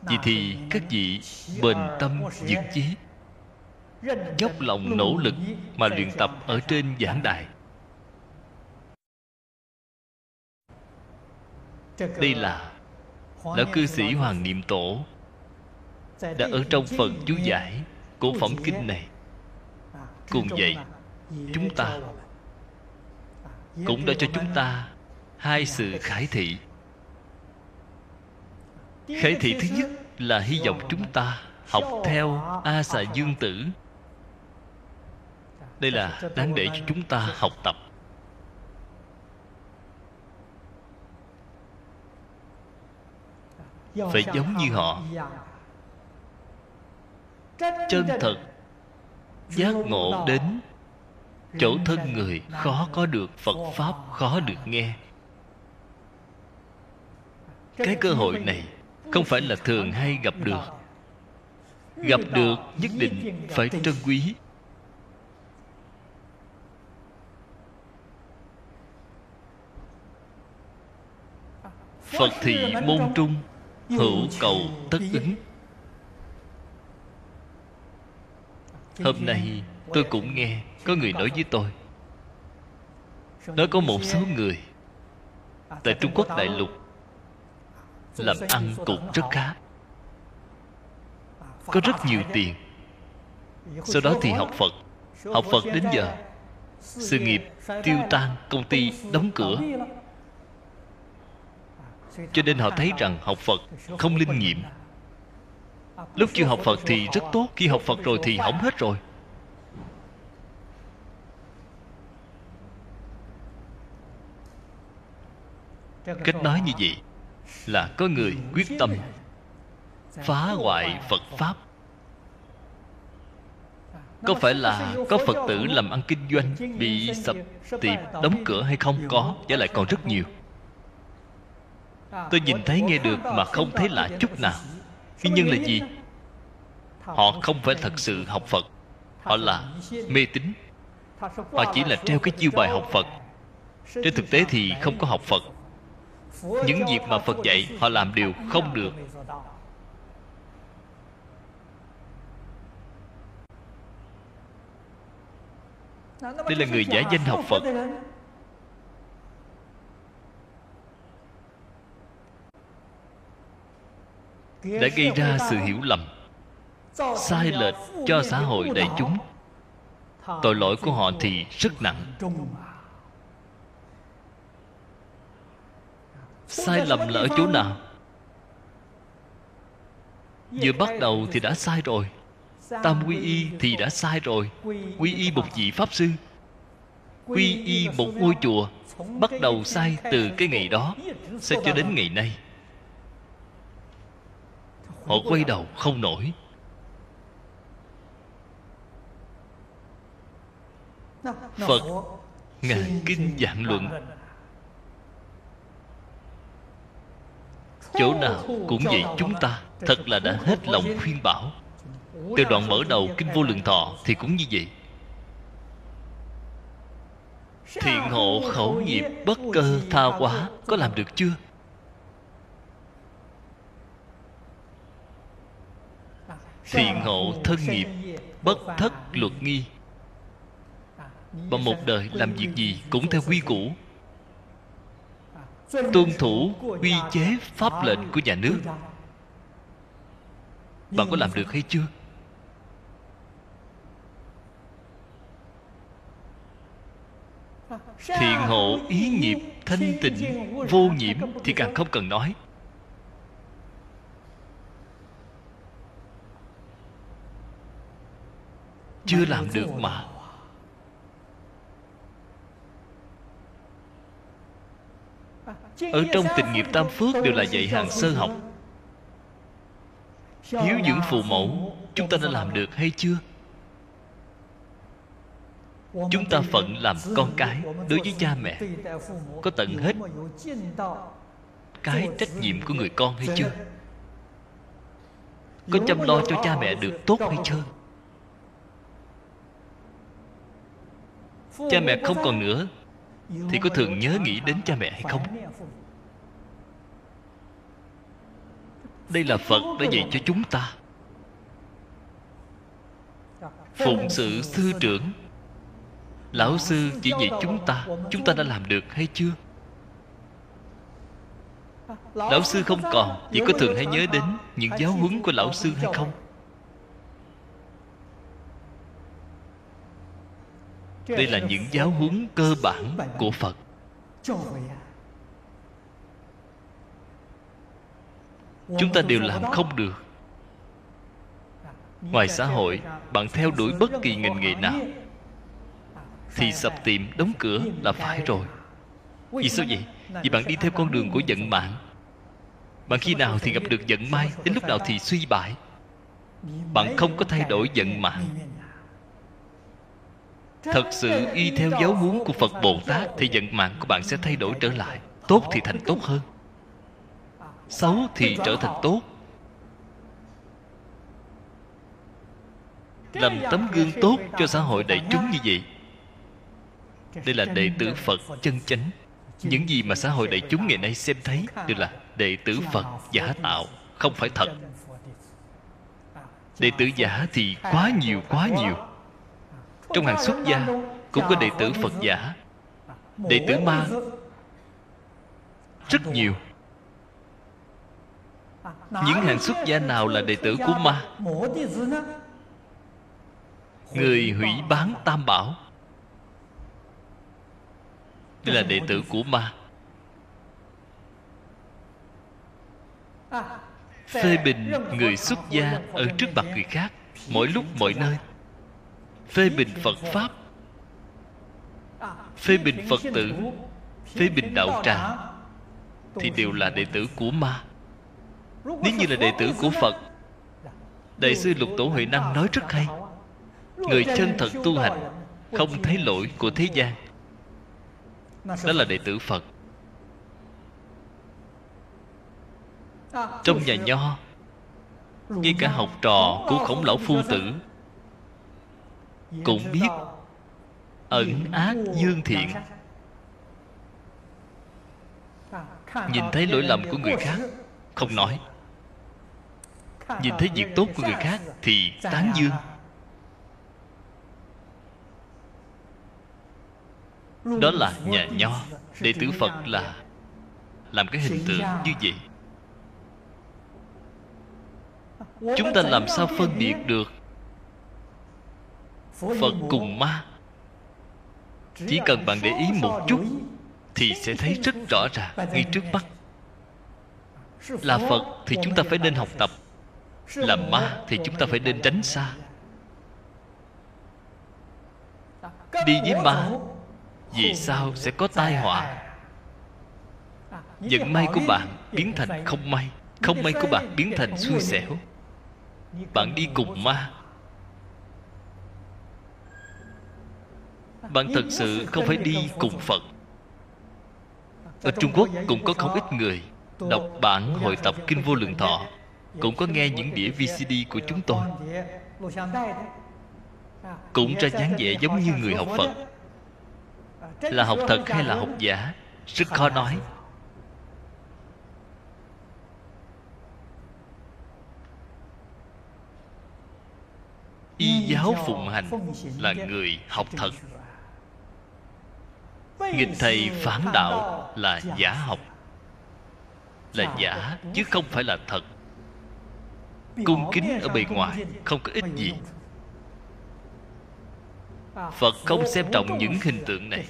vì thì các vị bền tâm dứt chế. Dốc lòng nỗ lực mà luyện tập ở trên giảng đài đây là lão cư sĩ hoàng niệm tổ. Đã ở trong phần chú giải của phẩm kinh này. Cùng vậy chúng ta cũng đã cho chúng ta hai sự khải thị. Khải thị thứ nhất là hy vọng chúng ta học theo a xà dương tử. Đây là đáng để cho chúng ta học tập phải giống như họ. Chân thật, giác ngộ đến chỗ thân người khó có được, phật pháp khó được nghe. Cái cơ hội này không phải là thường hay gặp được. Gặp được nhất định phải trân quý. Phật thị môn trung hữu cầu tất ứng. Hôm nay tôi cũng nghe có người nói với tôi. Nói có một số người tại trung quốc đại lục làm ăn cũng rất khá. Có rất nhiều tiền. Sau đó thì học phật. học phật đến giờ sự nghiệp tiêu tan công ty đóng cửa cho nên họ thấy rằng học phật không linh nghiệm. Lúc chưa học phật thì rất tốt, khi học phật rồi thì hỏng hết rồi. Cách nói như vậy là có người quyết tâm phá hoại phật pháp. Có phải là có phật tử làm ăn kinh doanh bị sập tiệm đóng cửa hay không? Có và lại còn rất nhiều tôi nhìn thấy nghe được mà không thấy lạ chút nào. Nguyên nhân là gì? Họ không phải thật sự học phật. Họ là mê tín. Họ chỉ là treo cái chiêu bài học phật. Trên thực tế thì không có học phật. Những việc mà phật dạy, họ làm đều không được. Đây là người giả danh học phật. Đã gây ra sự hiểu lầm sai lệch cho xã hội đại chúng. Tội lỗi của họ thì rất nặng. sai lầm là ở chỗ nào? Vừa bắt đầu thì đã sai rồi. Tam quy y thì đã sai rồi. Quy y một vị pháp sư. Quy y một ngôi chùa. Bắt đầu sai từ cái ngày đó sẽ cho đến ngày nay họ quay đầu không nổi. Phật, ngài kinh giảng luận. Chỗ nào cũng vậy chúng ta thật là đã hết lòng khuyên bảo. Từ đoạn mở đầu kinh vô lượng thọ thì cũng như vậy. Thiện hộ khẩu nghiệp bất cơ tha quá có làm được chưa? Thiện hộ thân nghiệp, bất thất luật nghi. Và một đời làm việc gì cũng theo quy củ. Tuân thủ quy chế pháp lệnh của nhà nước. Bạn có làm được hay chưa? Thiện hộ ý nghiệp thanh tịnh vô nhiễm thì càng không cần nói. Chưa làm được mà. Ở trong tình nghiệp tam phước đều là dạy hàng sơ học. Hiếu dưỡng phụ mẫu, chúng ta đã làm được hay chưa? Chúng ta phận làm con cái đối với cha mẹ. Có tận hết cái trách nhiệm của người con hay chưa? Có chăm lo cho cha mẹ được tốt hay chưa? Cha mẹ không còn nữa thì có thường nhớ nghĩ đến cha mẹ hay không? đây là phật đã dạy cho chúng ta. Phụng sự sư trưởng. Lão sư chỉ dạy chúng ta chúng ta đã làm được hay chưa? Lão sư không còn chỉ có thường hay nhớ đến những giáo huấn của lão sư hay không đây là những giáo huấn cơ bản của phật. Chúng ta đều làm không được. Ngoài xã hội, bạn theo đuổi bất kỳ ngành nghề nào, thì sập tiệm đóng cửa là phải rồi. Vì sao vậy? Vì bạn đi theo con đường của vận mạng. Bạn khi nào thì gặp được vận may, đến lúc nào thì suy bại. Bạn không có thay đổi vận mạng thật sự y theo giáo huấn của phật bồ tát thì vận mạng của bạn sẽ thay đổi trở lại. Tốt thì thành tốt hơn. Xấu thì trở thành tốt. Làm tấm gương tốt cho xã hội đại chúng như vậy, đây là đệ tử phật chân chánh. Những gì mà xã hội đại chúng ngày nay xem thấy đều là đệ tử phật giả tạo, không phải thật. Đệ tử giả thì quá nhiều quá nhiều trong hàng xuất gia, cũng có đệ tử phật giả. Đệ tử ma. Rất nhiều. Những hàng xuất gia nào là đệ tử của ma? Người hủy bán tam bảo. Đây là đệ tử của ma. Phê bình người xuất gia ở trước mặt người khác, mỗi lúc mọi nơi phê bình phật pháp. Phê bình phật tử, phê bình đạo tràng, thì đều là đệ tử của ma. Nếu như là đệ tử của phật, đại sư lục tổ huệ năng nói rất hay. Người chân thật tu hành không thấy lỗi của thế gian. Đó là đệ tử phật. Trong nhà nho, ngay cả học trò của khổng lão phu tử cũng biết ẩn ác dương thiện. Nhìn thấy lỗi lầm của người khác không nói. Nhìn thấy việc tốt của người khác thì tán dương. Đó là nhà nho đệ tử phật là làm cái hình tượng như vậy. Chúng ta làm sao phân biệt được phật cùng ma. Chỉ cần bạn để ý một chút thì sẽ thấy rất rõ ràng ngay trước mắt. Là phật thì chúng ta phải nên học tập. Là ma thì chúng ta phải nên tránh xa. Đi với ma vì sao sẽ có tai họa? vận may của bạn biến thành không may. không may của bạn biến thành xui xẻo. Bạn đi cùng ma bạn thật sự không phải đi cùng phật ở trung quốc cũng có không ít người đọc bản hội tập kinh vô lượng thọ, cũng có nghe những đĩa vcd của chúng tôi. Cũng ra dáng vẻ giống như người học phật. Là học thật hay là học giả, rất khó nói. Y giáo phụng hành là người học thật nghịch thầy phản đạo là giả học. Là giả chứ không phải là thật. Cung kính ở bề ngoài không có ích gì. phật không xem trọng những hình tượng này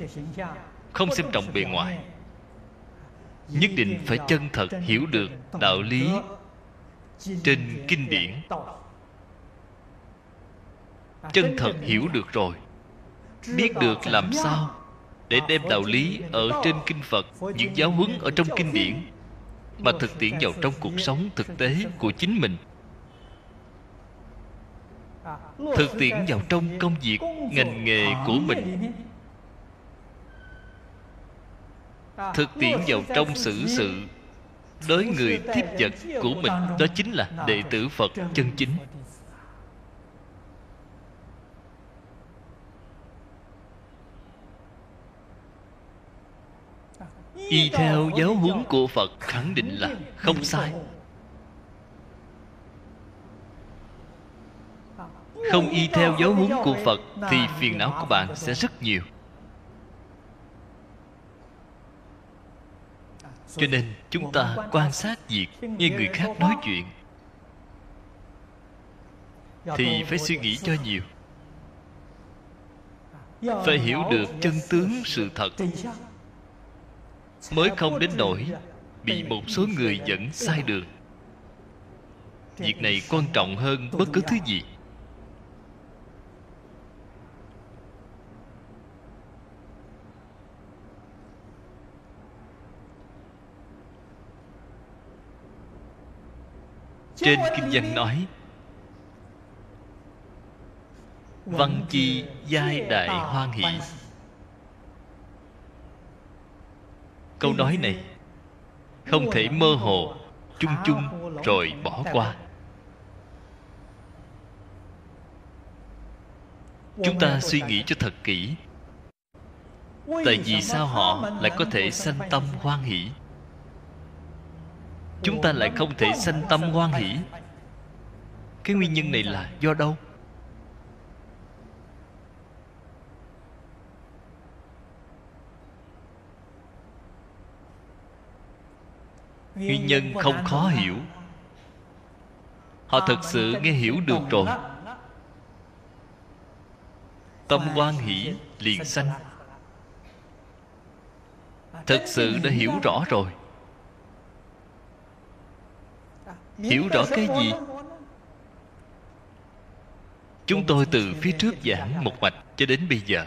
không xem trọng bề ngoài. nhất định phải chân thật hiểu được đạo lý trên kinh điển. chân thật hiểu được rồi. Biết được làm sao để đem đạo lý ở trên kinh phật, những giáo huấn ở trong kinh điển, mà thực tiễn vào trong cuộc sống thực tế của chính mình. Thực tiễn vào trong công việc, ngành nghề của mình. Thực tiễn vào trong xử sự đối người tiếp vật của mình, đó chính là đệ tử phật chân chính. Y theo giáo huấn của phật khẳng định là không sai. Không y theo giáo huấn của phật thì phiền não của bạn sẽ rất nhiều. Cho nên chúng ta quan sát việc nghe người khác nói chuyện thì phải suy nghĩ cho nhiều. Phải hiểu được chân tướng sự thật mới không đến nỗi bị một số người dẫn sai đường. Việc này quan trọng hơn bất cứ thứ gì. Trên kinh văn nói, văn chi giai đại hoan hỷ. Câu nói này. Không thể mơ hồ, chung chung rồi bỏ qua. Chúng ta suy nghĩ cho thật kỹ. Tại vì sao họ lại có thể sanh tâm hoan hỷ? Chúng ta lại không thể sanh tâm hoan hỷ. Cái nguyên nhân này là do đâu? Nguyên nhân không khó hiểu. họ thực sự nghe hiểu được rồi tâm quan hỷ liền sanh. thực sự đã hiểu rõ rồi. Hiểu rõ cái gì? chúng tôi từ phía trước giảng một mạch cho đến bây giờ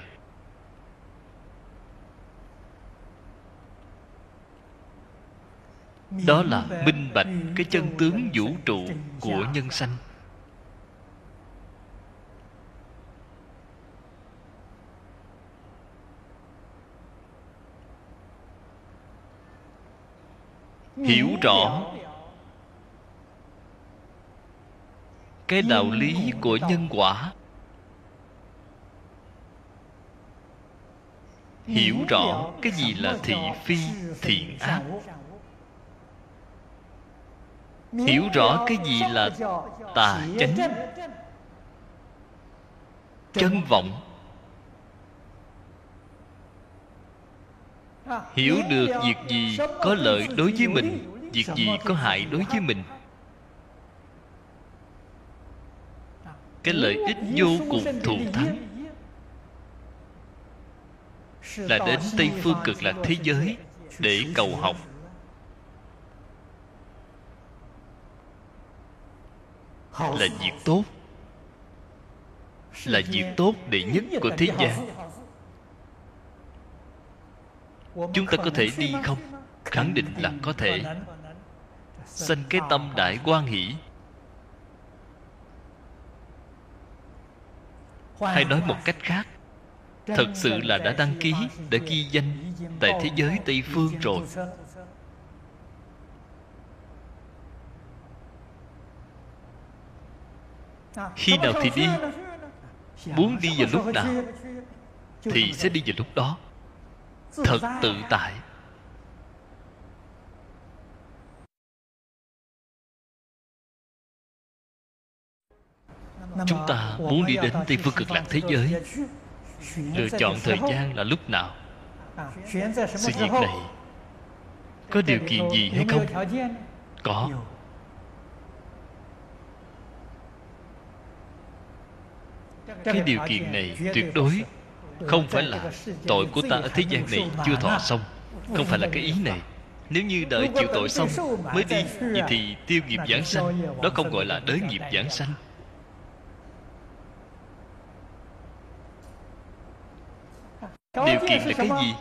đó là minh bạch cái chân tướng vũ trụ của nhân sanh. Hiểu rõ cái đạo lý của nhân quả. Hiểu rõ cái gì là thị phi thiện ác hiểu rõ cái gì là tà chánh. chân vọng. Hiểu được việc gì có lợi đối với mình việc gì có hại đối với mình. Cái lợi ích vô cùng thù thắng. là đến tây phương cực lạc thế giới để cầu học là việc tốt. là việc tốt đệ nhất của thế gian. chúng ta có thể đi không? khẳng định là có thể. sanh cái tâm đại quan hỷ. Hay nói một cách khác. thật sự là đã đăng ký đã ghi danh tại thế giới tây phương rồi khi nào thì đi. Muốn đi vào lúc nào thì sẽ đi vào lúc đó. Thật tự tại. Chúng ta muốn đi đến tây phương cực lạc thế giới. Lựa chọn thời gian là lúc nào. Sự việc này có điều kiện gì hay không? Có. Cái điều kiện này tuyệt đối không phải là tội của ta ở thế gian này chưa thọ xong. Không phải là cái ý này. Nếu như đợi chịu tội xong mới đi Vậy thì tiêu nghiệp giảng sanh Đó không gọi là đới nghiệp giảng sanh. Điều kiện là cái gì?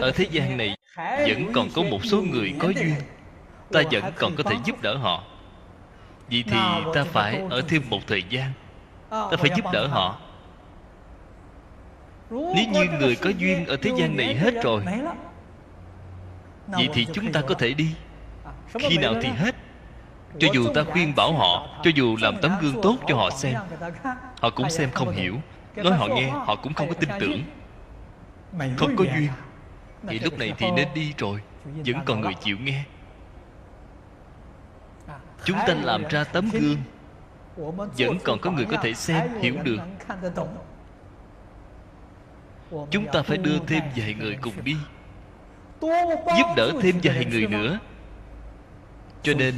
Ở thế gian này Vẫn còn có một số người có duyên. Ta vẫn còn có thể giúp đỡ họ. Vậy thì ta phải ở thêm một thời gian Ta phải giúp đỡ họ. Nếu như người có duyên ở thế gian này hết rồi Vậy thì chúng ta có thể đi. Khi nào thì hết. Cho dù ta khuyên bảo họ Cho dù làm tấm gương tốt cho họ xem Họ cũng xem không hiểu. Nói họ nghe họ cũng không có tin tưởng. Không có duyên. Thì lúc này thì nên đi rồi Vẫn còn người chịu nghe. Chúng ta làm ra tấm gương vẫn còn có người có thể xem, hiểu được. Chúng ta phải đưa thêm vài người cùng đi. Giúp đỡ thêm vài người nữa. Cho nên,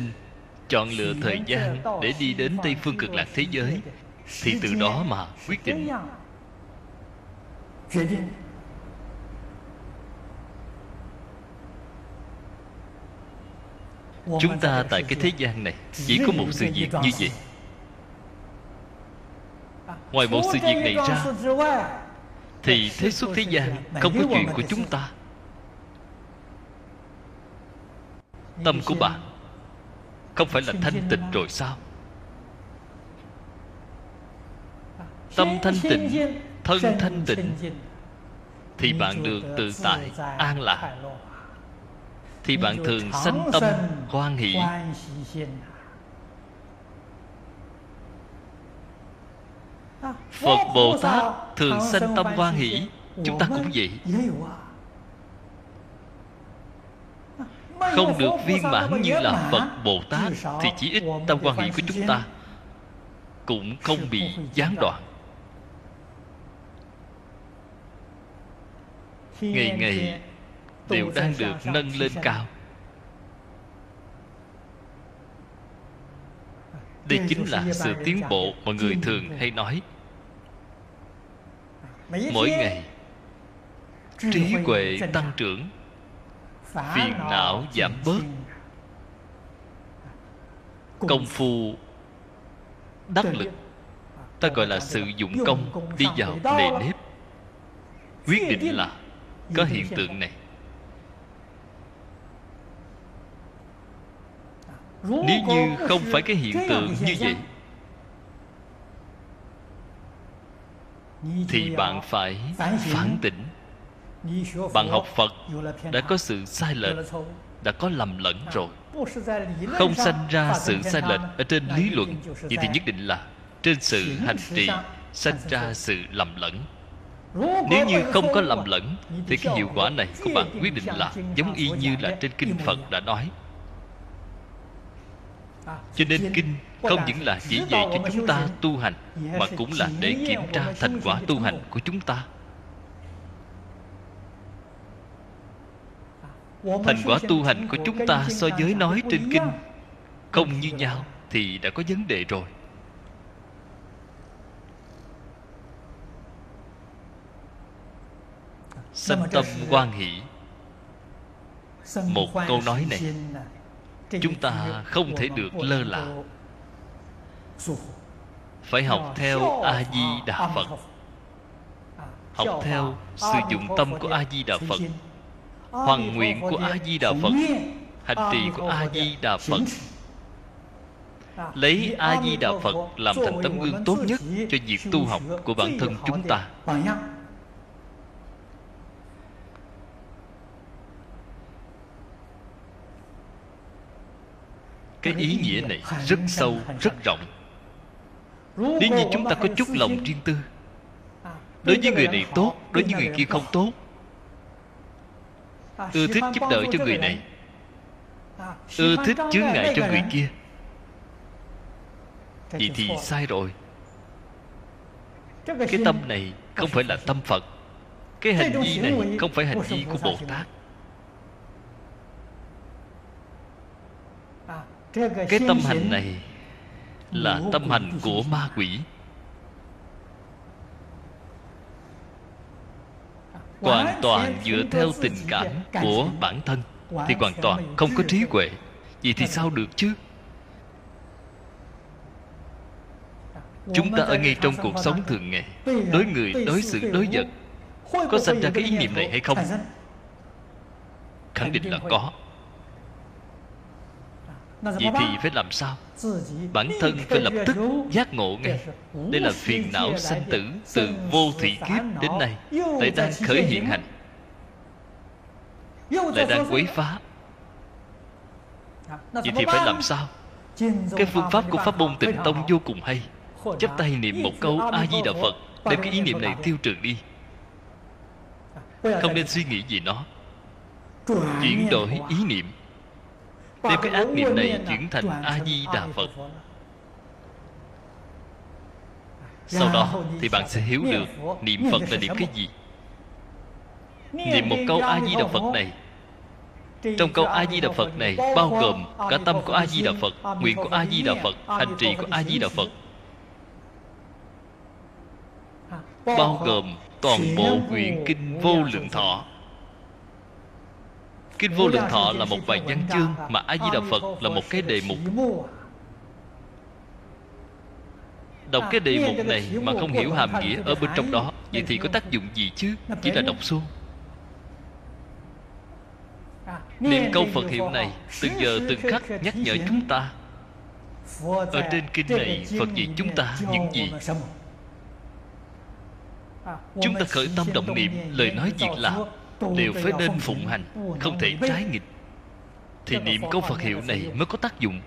Chọn lựa thời gian Để đi đến Tây Phương cực lạc thế giới, thì từ đó mà quyết định. Chúng ta tại cái thế gian này, chỉ có một sự việc như vậy ngoài một sự việc này ra, thì thế xuất thế gian không có chuyện của chúng ta. Tâm của bạn không phải là thanh tịnh rồi sao? Tâm thanh tịnh, thân thanh tịnh, thì bạn được tự tại, an lạc. Thì bạn thường sanh tâm, hoan hỷ. Phật bồ tát thường sanh tâm hoan hỷ. Chúng ta cũng vậy. Không được viên mãn như là phật bồ tát thì chỉ ít tâm quan hệ của chúng ta. Cũng không bị gián đoạn. Ngày ngày đều đang được nâng lên cao. Đây chính là sự tiến bộ mà người thường hay nói mỗi ngày trí huệ tăng trưởng phiền não giảm bớt. công phu đắc lực ta gọi là sự dụng công đi vào nề nếp. Quyết định là có hiện tượng này. Nếu như không phải cái hiện tượng như vậy thì bạn phải phản tỉnh. Bạn học phật đã có sự sai lệch, đã có lầm lẫn rồi. Không sanh ra sự sai lệch ở trên lý luận. Vậy thì nhất định là trên sự hành trì sanh ra sự lầm lẫn. Nếu như không có lầm lẫn, thì cái hiệu quả này của bạn quyết định là giống y như là trên kinh phật đã nói cho nên kinh không những là chỉ dạy cho chúng ta tu hành mà cũng là để kiểm tra thành quả tu hành của chúng ta. Thành quả tu hành của chúng ta so với nói trên kinh không như nhau thì đã có vấn đề rồi. Sanh tâm quan hỷ. Một câu nói này chúng ta không thể được lơ là. phải học theo a di đà phật. học theo sự dụng tâm của a di đà phật. Hoàng nguyện của A-di-đà Phật Hành trì của A-di-đà Phật. Lấy A-di-đà Phật làm thành tấm gương tốt nhất Cho việc tu học của bản thân chúng ta Cái ý nghĩa này rất sâu, rất rộng. Nếu như chúng ta có chút lòng riêng tư Đối với người này tốt Đối với người kia không tốt ưa thích giúp đỡ cho người này ưa thích chướng ngại cho người kia vậy thì sai rồi. Cái tâm này không phải là tâm phật cái hành vi này không phải hành vi của bồ tát. Cái tâm hành này là tâm hành của ma quỷ. Hoàn toàn dựa theo tình cảm của bản thân. Thì hoàn toàn không có trí huệ. Vậy thì sao được chứ? Chúng ta ở ngay trong cuộc sống thường ngày đối người đối xử đối vật. Có sinh ra cái ý niệm này hay không? Khẳng định là có vậy thì phải làm sao? Bản thân phải lập tức giác ngộ ngay. đây là phiền não sanh tử từ vô thị kiếp đến nay. lại đang khởi hiện hành. Lại đang quấy phá. Vậy thì phải làm sao? cái phương pháp của pháp môn tịnh tông vô cùng hay. Chắp tay niệm một câu a di đà phật đem cái ý niệm này tiêu trừ đi. Không nên suy nghĩ gì nó. Chuyển đổi ý niệm đem cái ác niệm này chuyển thành a di đà phật. sau đó thì bạn sẽ hiểu được niệm phật là niệm cái gì. Niệm một câu a di đà phật này. Trong câu a di đà phật này bao gồm cả tâm của a di đà phật nguyện của a di đà phật hành trì của a di đà phật. Bao gồm toàn bộ nguyện kinh vô lượng thọ Kinh Vô Lượng Thọ là một bài văn chương Mà A-di-đà Phật là một cái đề mục. Đọc cái đề mục này mà không hiểu hàm nghĩa ở bên trong đó, Vậy thì có tác dụng gì chứ? Chỉ là đọc xuông Niệm câu Phật hiệu này Từng giờ từng khắc nhắc nhở chúng ta. Ở trên kinh này phật dạy chúng ta những gì? Chúng ta khởi tâm động niệm, lời nói việc làm đều phải nên phụng hành không thể trái nghịch. Thì niệm câu phật hiệu này mới có tác dụng.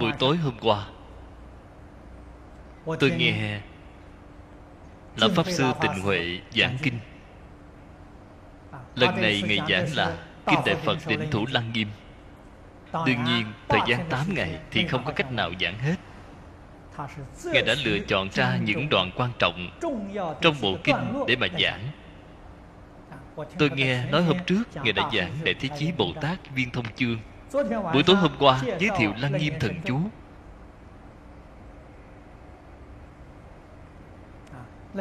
Buổi tối hôm qua tôi nghe là pháp sư tình huệ giảng kinh. Lần này ngày giảng là kinh đại phật định thủ lăng nghiêm. Đương nhiên, thời gian 8 ngày thì không có cách nào giảng hết. Ngài đã lựa chọn ra những đoạn quan trọng trong bộ kinh để mà giảng. Tôi nghe nói hôm trước ngài đã giảng đại thế chí bồ tát viên thông chương. Buổi tối hôm qua giới thiệu lăng nghiêm thần chú.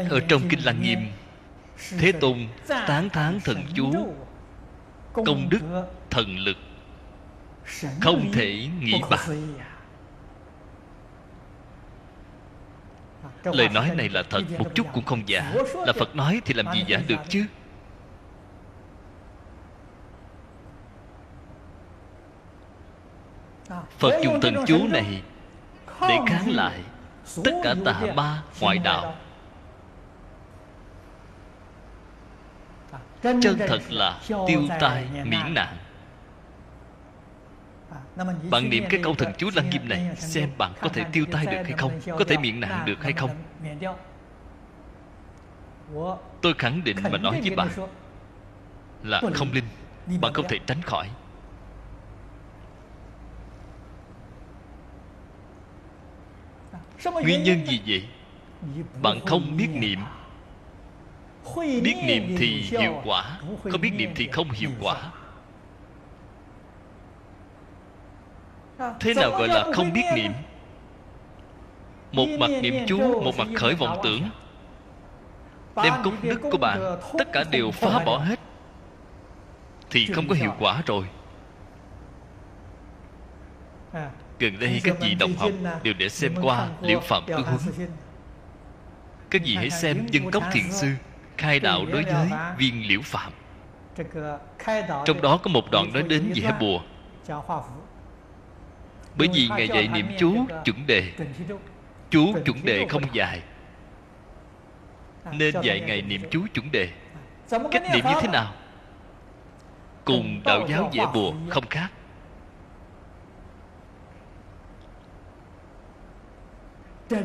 Ở trong kinh lăng nghiêm, thế tôn tán thán thần chú công đức thần lực không thể nghĩ bàn. lời nói này là thật một chút cũng không giả. Là phật nói thì làm gì giả được chứ? phật dùng thần chú này để kháng lại tất cả tà ma ngoại đạo chân thật là tiêu tai miễn nạn. bạn niệm cái câu thần chú lăng nghiêm này xem bạn có thể tiêu tai được hay không? có thể miễn nạn được hay không? tôi khẳng định mà nói với bạn là không linh. bạn không thể tránh khỏi. Nguyên nhân gì vậy? Bạn không biết niệm biết niệm thì hiệu quả không biết niệm thì không hiệu quả. thế nào gọi là không biết niệm? một mặt niệm chú một mặt khởi vọng tưởng. Đem công đức của bạn tất cả đều phá bỏ hết. Thì không có hiệu quả rồi. Gần đây các vị đồng học đều để xem qua liễu phạm cư huấn. Các vị hãy xem dân cốc thiền sư khai đạo đối với viên liễu phạm trong đó có một đoạn nói đến vẽ bùa bởi vì ngài dạy niệm chú chuẩn đề. Chú chuẩn đề không dài. Nên dạy ngài niệm chú chuẩn đề. Cách niệm như thế nào? Cùng đạo giáo vẽ bùa không khác.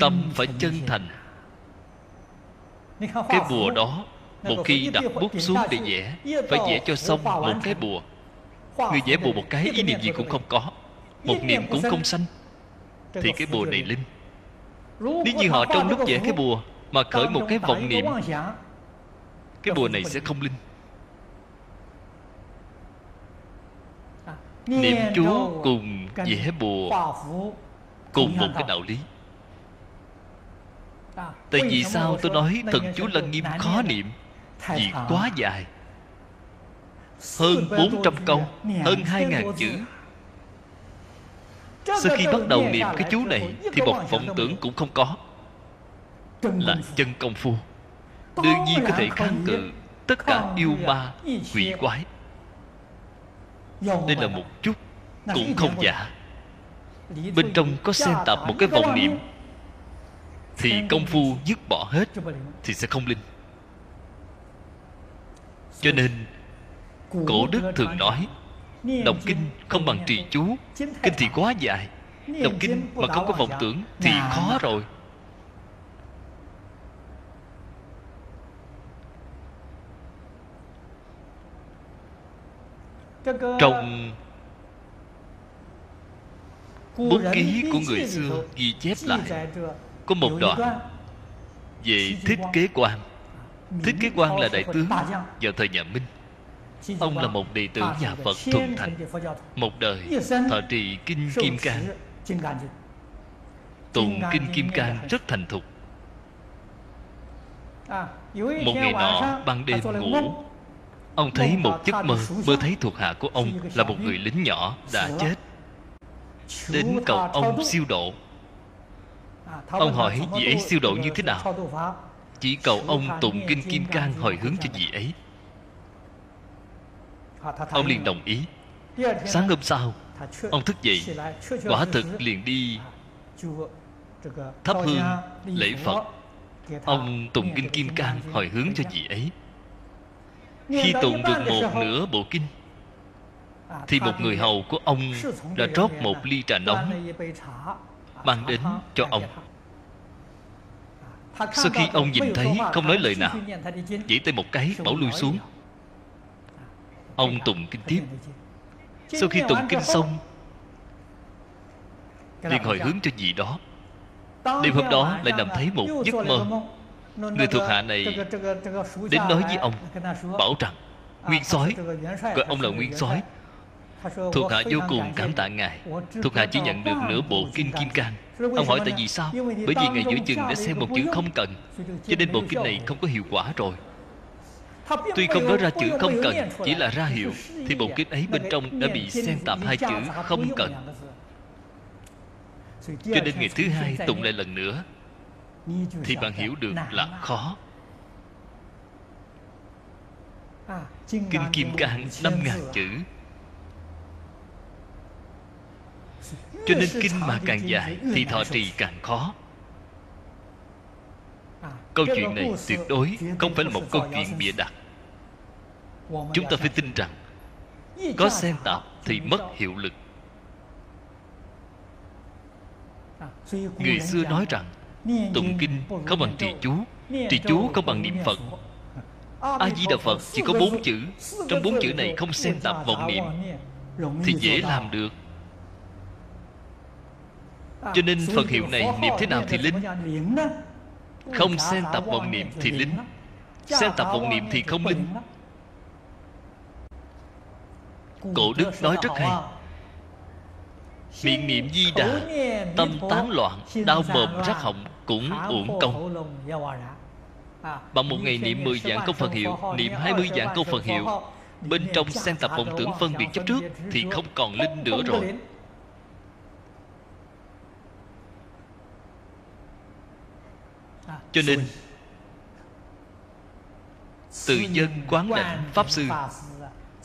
Tâm phải chân thành cái bùa đó một khi đặt bút xuống để vẽ phải vẽ cho xong một cái bùa. Người vẽ bùa một cái ý niệm gì cũng không có. một niệm cũng không sanh. thì cái bùa này linh. Nếu như họ trong lúc vẽ cái bùa mà khởi một cái vọng niệm cái bùa này sẽ không linh. Niệm chú cùng vẽ bùa cùng một cái đạo lý tại vì sao tôi nói thần chú lăng nghiêm khó niệm. Vì quá dài. Hơn 400 câu hơn 2.000 chữ. sau khi bắt đầu niệm cái chú này thì một vọng tưởng cũng không có. Là chân công phu. Đương nhiên có thể kháng cự tất cả yêu ma quỷ quái. Đây là một chút cũng không giả. Bên trong có xen tạp một cái vọng niệm thì công phu dứt bỏ hết thì sẽ không linh. Cho nên cổ đức thường nói đọc kinh không bằng trì chú kinh thì quá dài đọc kinh mà không có vọng tưởng thì khó rồi. Trong bút ký của người xưa ghi chép lại có một đoạn về thiết kế quan thiết kế quan là đại tướng vào thời nhà minh. Ông là một đệ tử nhà phật thuần thành một đời thọ trì kinh kim cang. tụng kinh kim cang rất thành thục. Một ngày nọ ban đêm ngủ ông thấy một giấc mơ mơ thấy thuộc hạ của ông là một người lính nhỏ đã chết. Đến cầu ông siêu độ ông hỏi vị ấy siêu độ như thế nào? chỉ cầu ông tụng kinh kim cang hồi hướng cho vị ấy. Ông liền đồng ý. Sáng hôm sau ông thức dậy quả thực liền đi thắp hương lễ phật. Ông tụng kinh kim cang hồi hướng cho vị ấy. Khi tụng được một nửa bộ kinh thì một người hầu của ông đã rót một ly trà nóng mang đến cho ông. Sau khi ông nhìn thấy không nói lời nào, chỉ tay một cái bảo lui xuống. Ông tụng kinh tiếp. Sau khi tụng kinh xong, liền hồi hướng cho gì đó. Đêm hôm đó lại nằm thấy một giấc mơ. Người thuộc hạ này đến nói với ông, bảo rằng, nguyên soái gọi ông là nguyên soái thuộc hạ vô cùng cảm tạ ngài. Thuộc hạ chỉ nhận được nửa bộ kinh kim cang. Ông hỏi tại vì sao? Bởi vì ngài giữa chừng đã xem một chữ không cần, cho nên bộ kinh này không có hiệu quả rồi. Tuy không nói ra chữ không cần, chỉ là ra hiệu, thì bộ kinh ấy bên trong đã bị xen tạp hai chữ không cần. Cho nên ngày thứ hai tụng lại lần nữa, thì bạn hiểu được là khó. Kinh kim cang năm ngàn chữ cho nên kinh mà càng dài thì thọ trì càng khó. Câu chuyện này tuyệt đối không phải là một câu chuyện bịa đặt. chúng ta phải tin rằng có xen tạp thì mất hiệu lực. Người xưa nói rằng tụng kinh không bằng trì chú trì chú không bằng niệm phật. A di đà phật chỉ có bốn chữ. trong bốn chữ này không xen tạp vọng niệm. Thì dễ làm được cho nên phật hiệu này niệm thế nào thì linh. không xen tạp vọng niệm thì linh xen tạp vọng niệm thì không linh. cổ đức nói rất hay. miệng niệm di đà tâm tán loạn đau mồm rắc họng cũng uổng công. bằng một ngày niệm 10 dạng câu Phật hiệu Niệm 20 dạng câu Phật hiệu. Bên trong xen tập vọng tưởng phân biệt chấp trước Thì không còn linh nữa rồi Cho nên Từ dân quán đảnh Pháp Sư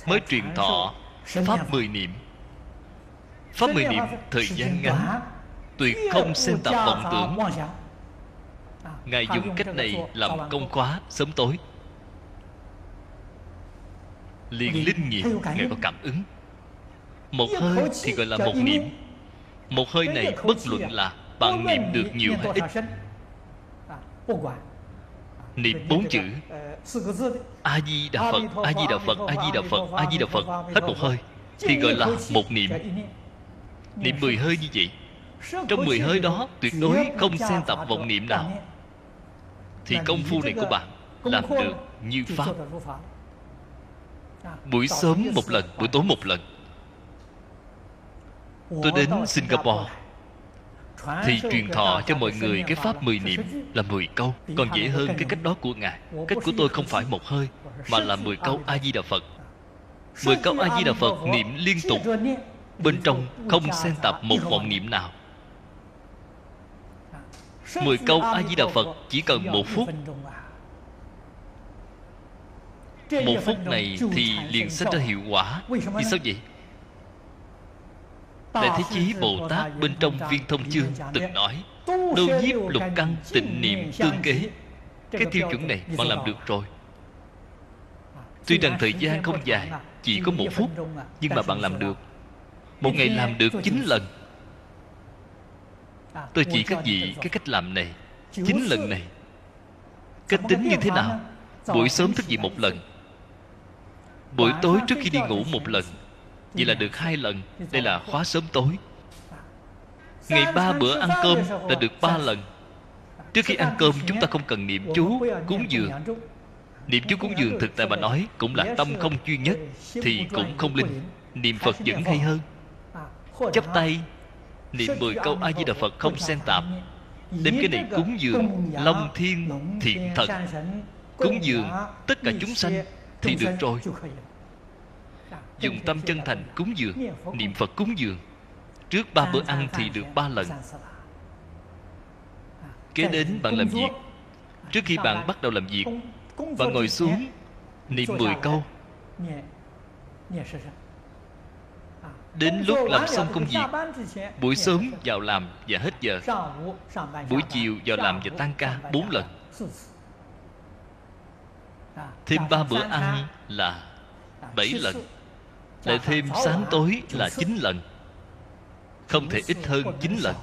Mới truyền thọ Pháp mười niệm. Pháp mười niệm thời gian ngắn, Tuyệt không xem tạp vọng tưởng. Ngài dùng cách này làm công khóa sớm tối. Liền linh nghiệm Ngài có cảm ứng. Một hơi thì gọi là một niệm. Một hơi này bất luận là Bạn niệm được nhiều hay ít Niệm bốn chữ. A Di Đà Phật A Di Đà Phật A Di Đà Phật A Di Đà Phật. Hết một hơi. Thì gọi là một niệm. Niệm. Mười hơi như vậy. Trong mười hơi đó Tuyệt đối không xen tập vọng niệm nào. Thì công phu này của bạn Làm được như Pháp. Buổi sớm một lần Buổi tối một lần. Tôi đến Singapore thì truyền thọ cho mọi người Cái Pháp mười niệm là mười câu, Còn dễ hơn cái cách đó của Ngài. Cách của tôi không phải một hơi, Mà là mười câu A-di-đà Phật. Mười câu A-di-đà Phật niệm liên tục, Bên trong không xen tạp một vọng niệm nào. Mười câu A-di-đà Phật chỉ cần một phút. Một phút này thì liền sinh ra hiệu quả. Vì sao vậy? Đại Thế Chí Bồ Tát bên trong viên thông chương từng nói Đô nhiếp lục căn tịnh niệm tương kế. Cái tiêu chuẩn này bạn làm được rồi. Tuy rằng thời gian không dài Chỉ có một phút Nhưng mà bạn làm được. Một ngày làm được 9 lần. Tôi chỉ các vị cái cách làm này 9 lần này. Cách tính như thế nào? Buổi sớm thức dậy một lần. Buổi tối trước khi đi ngủ một lần Vậy là được hai lần. Đây là khóa sớm tối. Ngày ba bữa ăn cơm là được ba lần. Trước khi ăn cơm chúng ta không cần niệm chú. Cúng dường Niệm chú cúng dường thực tại mà nói Cũng là tâm không duy nhất Thì cũng không linh. Niệm Phật vẫn hay hơn. Chắp tay Niệm mười câu A-di-đà Phật không xen tạp. Đem cái này cúng dường Long thiên thiện thần. Cúng dường tất cả chúng sanh Thì được rồi Dùng tâm chân thành cúng dường, Niệm Phật cúng dường. Trước ba bữa ăn thì được ba lần. Kế đến bạn làm việc. Trước khi bạn bắt đầu làm việc, bạn ngồi xuống, niệm 10 câu. Đến lúc làm xong công việc, buổi sớm vào làm và hết giờ. Buổi chiều vào làm và tan ca bốn lần. Thêm ba bữa ăn là bảy lần lại thêm sáng tối là chín lần. Không thể ít hơn chín lần.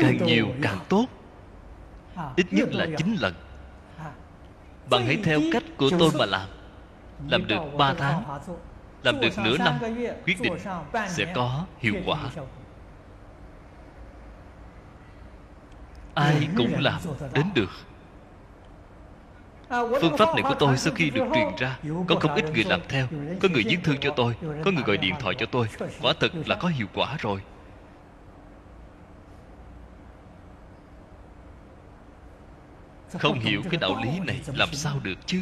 Càng nhiều càng tốt. Ít nhất là chín lần. Bạn hãy theo cách của tôi mà làm. Làm được ba tháng làm được nửa năm quyết định sẽ có hiệu quả. ai cũng làm đến được phương pháp này của tôi sau khi được truyền ra có không ít người làm theo có người viết thư cho tôi có người gọi điện thoại cho tôi. quả thực là có hiệu quả rồi. Không hiểu cái đạo lý này làm sao được chứ?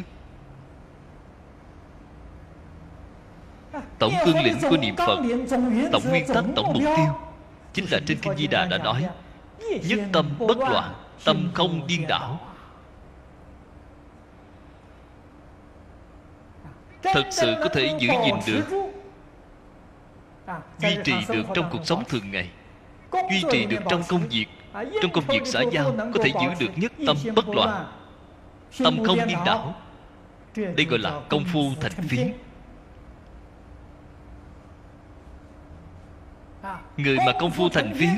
Tổng cương lĩnh của niệm phật tổng nguyên tắc tổng mục tiêu chính là trên kinh di đà đã nói nhất tâm bất loạn tâm không điên đảo thật sự có thể giữ gìn được. Duy trì được trong cuộc sống thường ngày. Duy trì được trong công việc trong công việc xã giao có thể giữ được nhất tâm bất loạn. tâm không điên đảo. đây gọi là công phu thành phiến. Người mà công phu thành phiến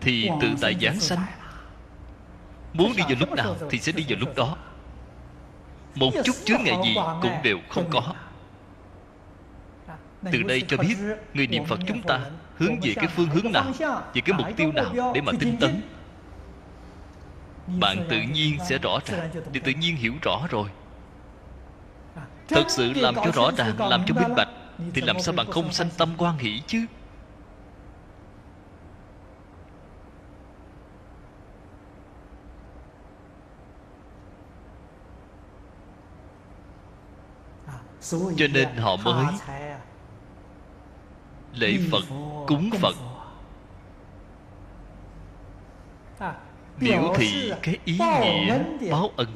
thì tự tại giảng sanh. Muốn đi vào lúc nào thì sẽ đi vào lúc đó. một chút chướng ngại gì cũng đều không có từ đây cho biết người niệm phật chúng ta hướng về cái phương hướng nào về cái mục tiêu nào để mà tinh tấn? bạn tự nhiên sẽ rõ ràng thì tự nhiên hiểu rõ rồi. Thật sự làm cho rõ ràng làm cho minh bạch thì làm sao bạn không sanh tâm quan hỷ chứ? Cho nên họ mới lễ phật cúng phật. biểu thị cái ý nghĩa báo ân.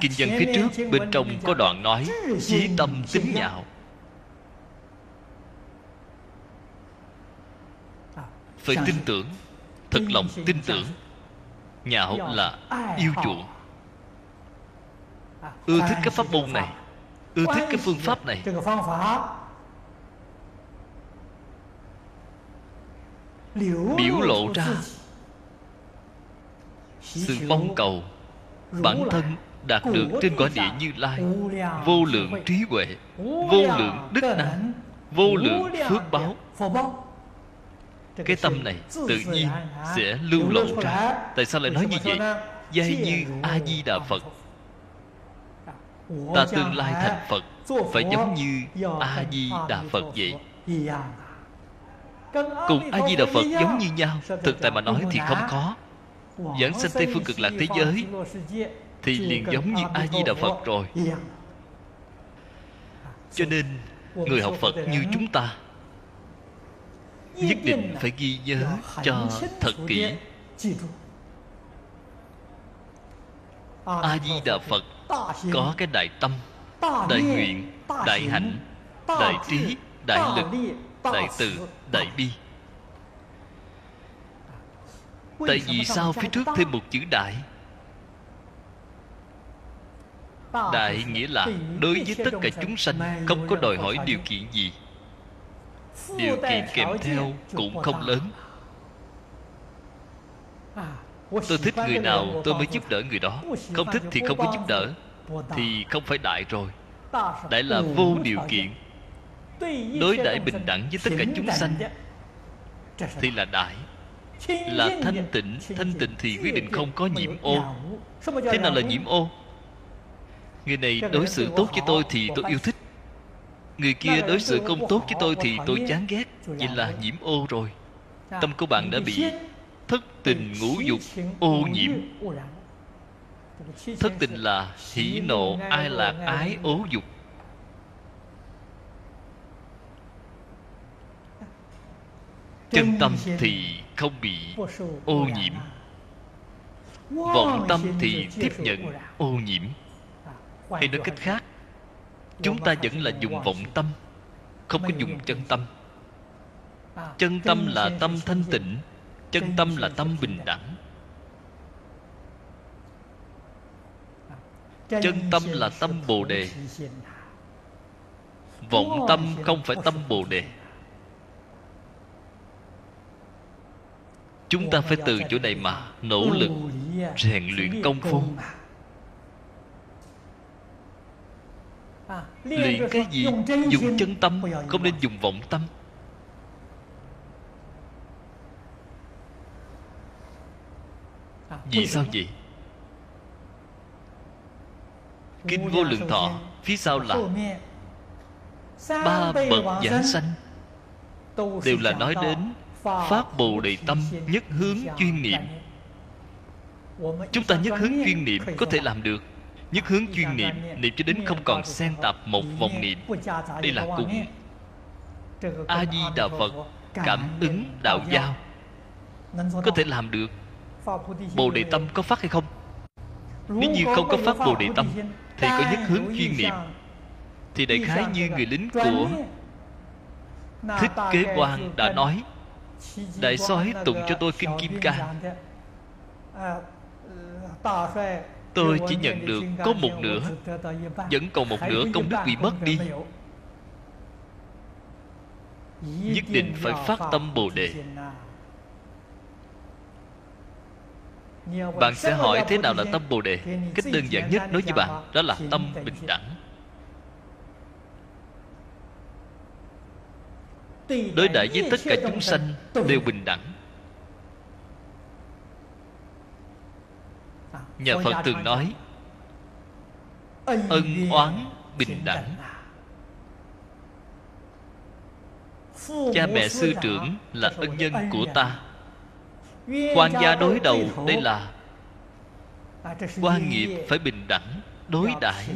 Kinh văn phía trước bên trong có đoạn nói chí tâm tính nhạo. Phải tin tưởng thật lòng tin tưởng. Nhạo là yêu chuộng. Ưa thích cái pháp môn này ưa thích cái phương pháp này. Biểu lộ ra. Sự mong cầu bản thân đạt được trên quả địa như lai. Vô lượng trí huệ vô lượng đức năng vô lượng phước báo. Cái tâm này tự nhiên sẽ lưu lộ ra. tại sao lại nói như vậy? giai như a di đà phật ta tương lai thành phật phải giống như a di đà phật vậy. Cùng a di đà phật giống như nhau. thực tại mà nói thì không có. Dẫn sanh tây phương cực lạc thế giới thì liền giống như a di đà phật rồi. Cho nên người học phật như chúng ta nhất định phải ghi nhớ cho thật kỹ. A di đà phật có cái đại tâm, đại nguyện, đại hạnh, đại trí, đại lực, đại từ, đại bi. Tại vì sao phía trước thêm một chữ đại? Đại nghĩa là đối với tất cả chúng sanh, không có đòi hỏi điều kiện gì. Điều kiện kèm theo cũng không lớn tôi thích người nào tôi mới giúp đỡ người đó. không thích thì không có giúp đỡ thì không phải đại rồi. Đại là vô điều kiện. Đối đãi bình đẳng với tất cả chúng sanh thì là đại. Là thanh tịnh thanh tịnh thì quyết định không có nhiễm ô. thế nào là nhiễm ô? Người này đối xử tốt với tôi thì tôi yêu thích. Người kia đối xử không tốt với tôi thì tôi chán ghét. vậy là nhiễm ô rồi. Tâm của bạn đã bị thất tình ngũ dục ô nhiễm. thất tình là hỉ nộ ai lạc ái ố dục. Chân tâm thì không bị ô nhiễm. vọng tâm thì tiếp nhận ô nhiễm. Hay nói cách khác chúng ta vẫn là dùng vọng tâm không có dùng chân tâm. chân tâm là tâm thanh tịnh chân tâm là tâm bình đẳng. Chân tâm là tâm bồ đề. Vọng tâm không phải tâm bồ đề. chúng ta phải từ chỗ này mà nỗ lực rèn luyện công phu. luyện cái gì? Dùng chân tâm không nên dùng vọng tâm vì sao vậy? Kinh vô lượng thọ phía sau là ba bậc giảng sanh. Đều là nói đến phát bồ đề tâm nhất hướng chuyên niệm. chúng ta nhất hướng chuyên niệm có thể làm được. Nhất hướng chuyên niệm niệm cho đến không còn xen tạp một vòng niệm. đây là cùng a di đà phật cảm ứng đạo giao có thể làm được bồ đề tâm có phát hay không? Nếu như không có phát bồ đề tâm, thì có nhất hướng chuyên niệm. Thì đại khái như người lính của thích kế quan đã nói, đại soái tụng cho tôi kinh kim cang tôi chỉ nhận được có một nửa, vẫn còn một nửa công đức bị mất đi. Nhất định phải phát tâm bồ đề. Bạn sẽ hỏi thế nào là tâm bồ đề? Cách đơn giản nhất nói với bạn đó là tâm bình đẳng. Đối đãi với tất cả chúng sanh đều bình đẳng. Nhà phật thường nói ân oán bình đẳng. cha mẹ sư trưởng là ân nhân của ta quan gia đối đầu, đây là quan nghiệp phải bình đẳng, đối đãi.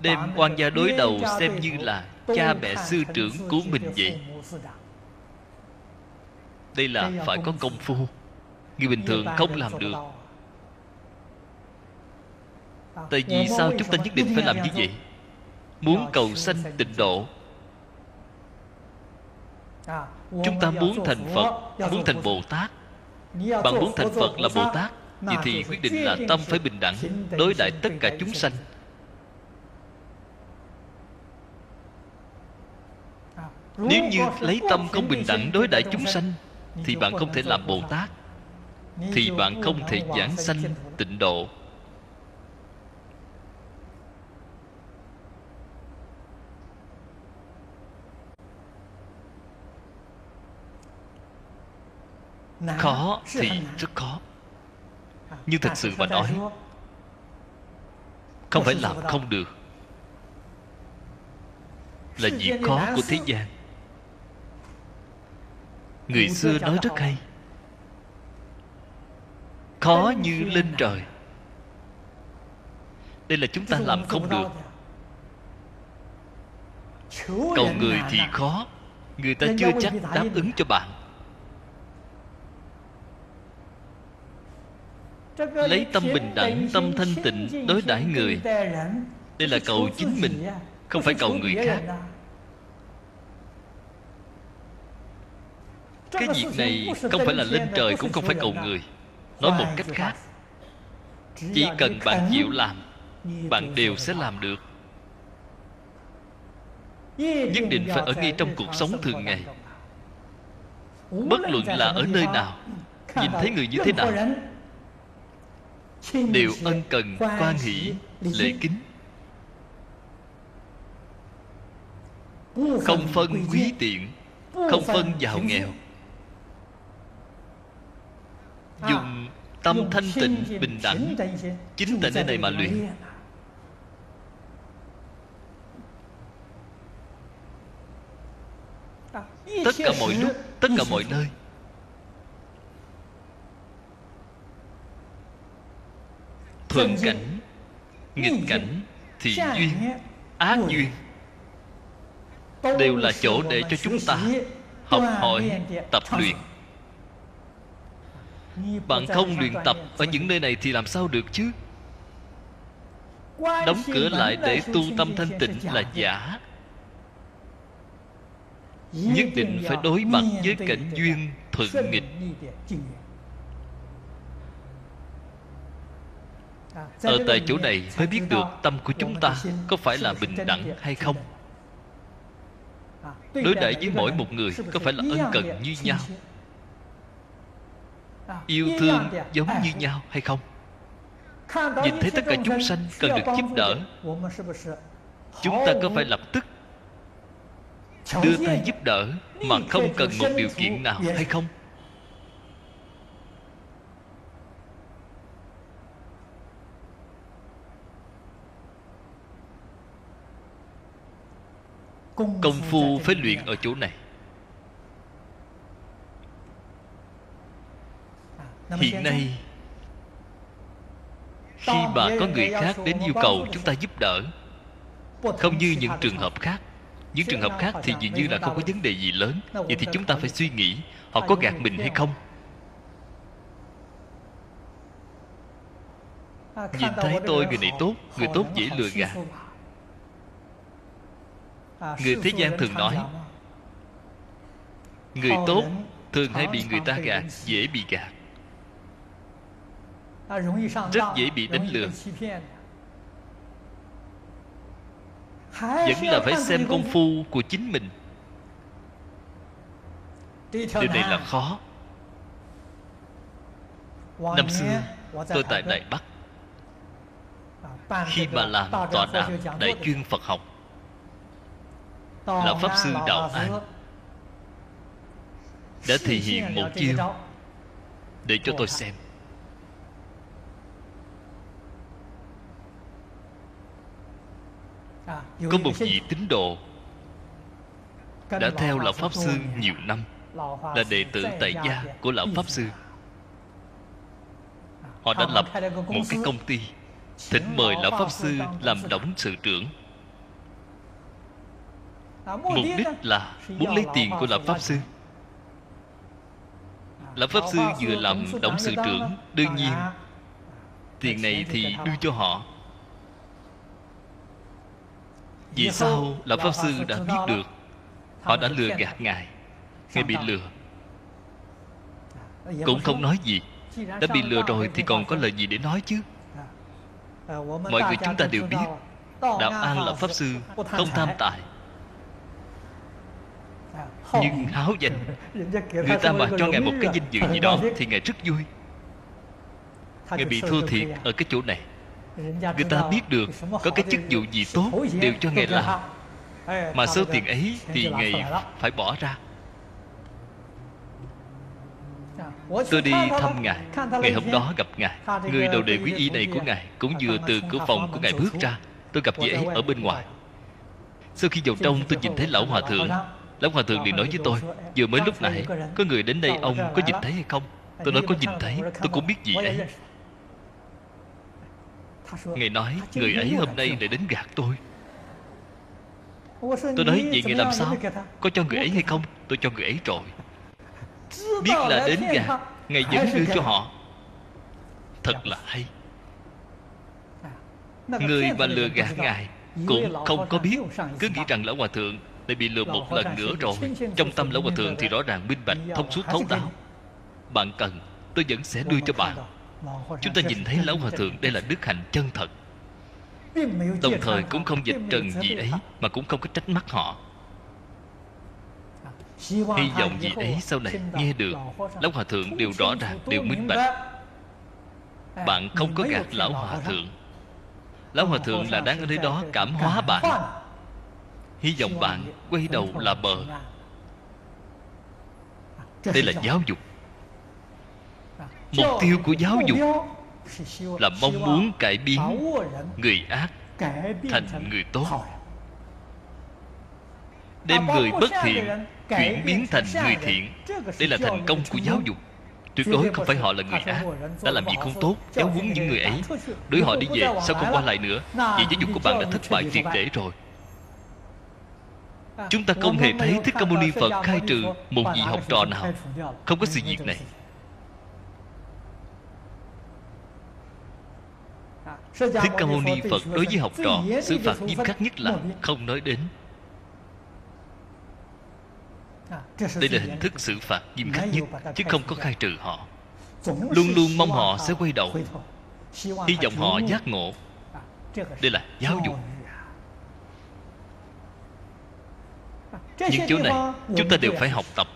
Đem quan gia đối đầu xem như là cha mẹ sư trưởng của mình vậy. Đây là phải có công phu, người bình thường không làm được. Tại vì sao chúng ta nhất định phải làm như vậy? Muốn cầu sanh tịnh độ chúng ta muốn thành phật muốn thành bồ tát. Bạn muốn thành phật là bồ tát vậy thì quyết định là tâm phải bình đẳng đối đãi tất cả chúng sanh. Nếu như lấy tâm không bình đẳng đối đãi chúng sanh thì bạn không thể làm bồ tát. Thì bạn không thể giảng sanh tịnh độ khó thì rất khó. Nhưng thật sự mà nói không phải làm không được. Là việc khó của thế gian. Người xưa nói rất hay. Khó như lên trời. Đây là chúng ta làm không được. cầu người thì khó. Người ta chưa chắc đáp ứng cho bạn lấy tâm bình đẳng tâm thanh tịnh đối đãi người. đây là cầu chính mình không phải cầu người khác. Cái việc này không phải là lên trời cũng không phải cầu người. nói một cách khác chỉ cần bạn chịu làm bạn đều sẽ làm được. Nhất định phải ở ngay trong cuộc sống thường ngày. bất luận là ở nơi nào nhìn thấy người như thế nào đều ân cần quan hỷ lễ kính. Không phân quý tiện không phân giàu nghèo. dùng tâm thanh tịnh bình đẳng chính tại nơi này mà luyện. Tất cả mọi lúc tất cả mọi nơi thuận cảnh. nghịch cảnh thì duyên ác duyên. Đều là chỗ để cho chúng ta học hỏi tập luyện. Bạn không luyện tập ở những nơi này thì làm sao được chứ? Đóng cửa lại để tu tâm thanh tịnh là giả. Nhất định phải đối mặt với cảnh duyên thuận nghịch ở tại chỗ này mới biết được tâm của chúng ta có phải là bình đẳng hay không? Đối đãi với mỗi một người có phải là ân cần như nhau? Yêu thương giống như nhau hay không? Nhìn thấy tất cả chúng sanh cần được giúp đỡ chúng ta có phải lập tức đưa tay giúp đỡ mà không cần một điều kiện nào hay không công phu phải luyện ở chỗ này. Hiện nay khi mà có người khác đến yêu cầu chúng ta giúp đỡ. Không như những trường hợp khác. Những trường hợp khác thì dường như là không có vấn đề gì lớn. Vậy thì chúng ta phải suy nghĩ họ có gạt mình hay không. Nhìn thấy tôi người này tốt người tốt dễ lừa gạt người thế gian thường nói người tốt thường hay bị người ta gạt dễ bị gạt rất dễ bị đánh lừa. vẫn là phải xem công phu của chính mình. Điều này là khó. Năm xưa tôi tại đại bắc. Khi mà làm tọa đàm đại chuyên phật học là pháp sư đạo an. Đã thể hiện một chiêu để cho tôi xem. Có một vị tín đồ đã theo lão pháp sư nhiều năm là đệ tử tại gia của lão pháp sư. họ đã lập một cái công ty thỉnh mời lão pháp sư làm 董 sự trưởng mục đích là muốn lấy tiền của lão pháp sư. lão pháp sư vừa làm 董 sự trưởng đương nhiên tiền này thì đưa cho họ. Vì sao lão pháp sư đã biết được họ đã lừa gạt ngài ngài bị lừa. Cũng không nói gì. Đã bị lừa rồi thì còn có lời gì để nói chứ? Mọi người chúng ta đều biết đạo an là pháp sư không tham tài nhưng háo danh người ta mà cho ngài một cái danh dự gì đó thì ngài rất vui. Ngài bị thua thiệt ở cái chỗ này. Người ta biết được có cái chức vụ gì tốt đều cho ngài làm. mà số tiền ấy thì ngài phải bỏ ra. Tôi đi thăm ngài. Ngày hôm đó gặp ngài. Người đầu đề quý y này của ngài cũng vừa từ cửa phòng của ngài bước ra. Tôi gặp vị ấy ở bên ngoài. Sau khi vào trong tôi nhìn thấy lão hòa thượng lão hòa thượng liền nói với tôi, vừa mới lúc nãy, có người đến đây ông có nhìn thấy hay không? Tôi nói có nhìn thấy, tôi cũng biết gì ấy. Ngài nói, Người ấy hôm nay lại đến gạt tôi. Tôi nói, vậy Ngài làm sao? Có cho người ấy hay không? Tôi cho người ấy rồi. Biết là đến gạt, Ngài vẫn đưa cho họ. Thật là hay. Người mà lừa gạt Ngài Cũng không có biết. Cứ nghĩ rằng Lão Hòa Thượng lại bị lừa một lần nữa rồi, Trong tâm Lão Hòa Thượng thì rõ ràng minh bạch, Thông suốt thấu đáo. Bạn cần, tôi vẫn sẽ đưa cho bạn. Chúng ta nhìn thấy lão hòa thượng đây là đức hạnh chân thật. Đồng thời cũng không dịch trần gì ấy, mà cũng không có trách mắc họ. Hy vọng gì ấy sau này nghe được, lão hòa thượng đều rõ ràng, đều minh bạch. Bạn không có gạt lão hòa thượng. Lão hòa thượng là đang ở nơi đó cảm hóa bạn hy vọng bạn quay đầu là bờ. Đây là giáo dục. Mục tiêu của giáo dục là mong muốn cải biến người ác thành người tốt. Đem người bất thiện chuyển biến thành người thiện. Đây là thành công của giáo dục. Tuyệt đối không phải họ là người ác. Đã làm gì không tốt giáo huấn những người ấy. Đối họ đi về, sao không qua lại nữa? Vậy giáo dục của bạn đã thất bại triệt để rồi chúng ta không hề thấy thích ca mâu ni phật khai trừ một vị học trò nào. Không có sự việc này. Thích ca mâu ni phật đối với học trò, xử phạt nghiêm khắc nhất là không nói đến. Đây là hình thức xử phạt nghiêm khắc nhất, chứ không có khai trừ họ. Luôn luôn mong họ sẽ quay đầu. Hy vọng họ giác ngộ. Đây là giáo dục. Những chỗ này chúng ta đều phải học tập.